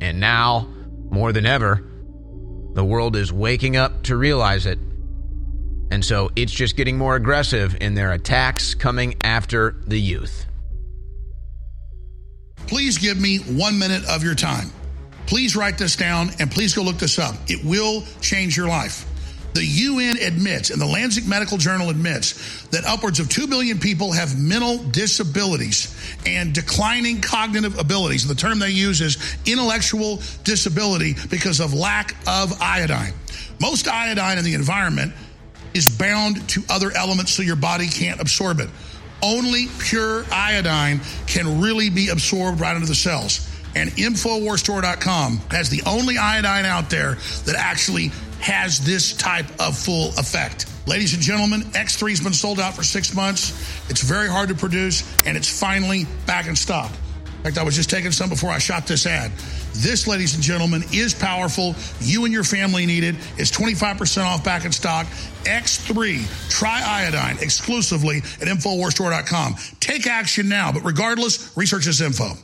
And now, more than ever, the world is waking up to realize it and so it's just getting more aggressive in their attacks coming after the youth. Please give me one minute of your time. Please write this down and please go look this up. It will change your life. The UN admits, and the Lancet Medical Journal admits, that upwards of 2 billion people have mental disabilities and declining cognitive abilities. The term they use is intellectual disability because of lack of iodine. Most iodine in the environment is bound to other elements so your body can't absorb it. Only pure iodine can really be absorbed right into the cells. And InfoWarsStore.com has the only iodine out there that actually has this type of full effect. Ladies and gentlemen, X3 has been sold out for six months. It's very hard to produce, and it's finally back in stock. In fact, I was just taking some before I shot this ad. This, ladies and gentlemen, is powerful. You and your family need it. It's 25% off back in stock. X3 Triiodine exclusively at InfoWarsStore.com. Take action now, but regardless, research this info.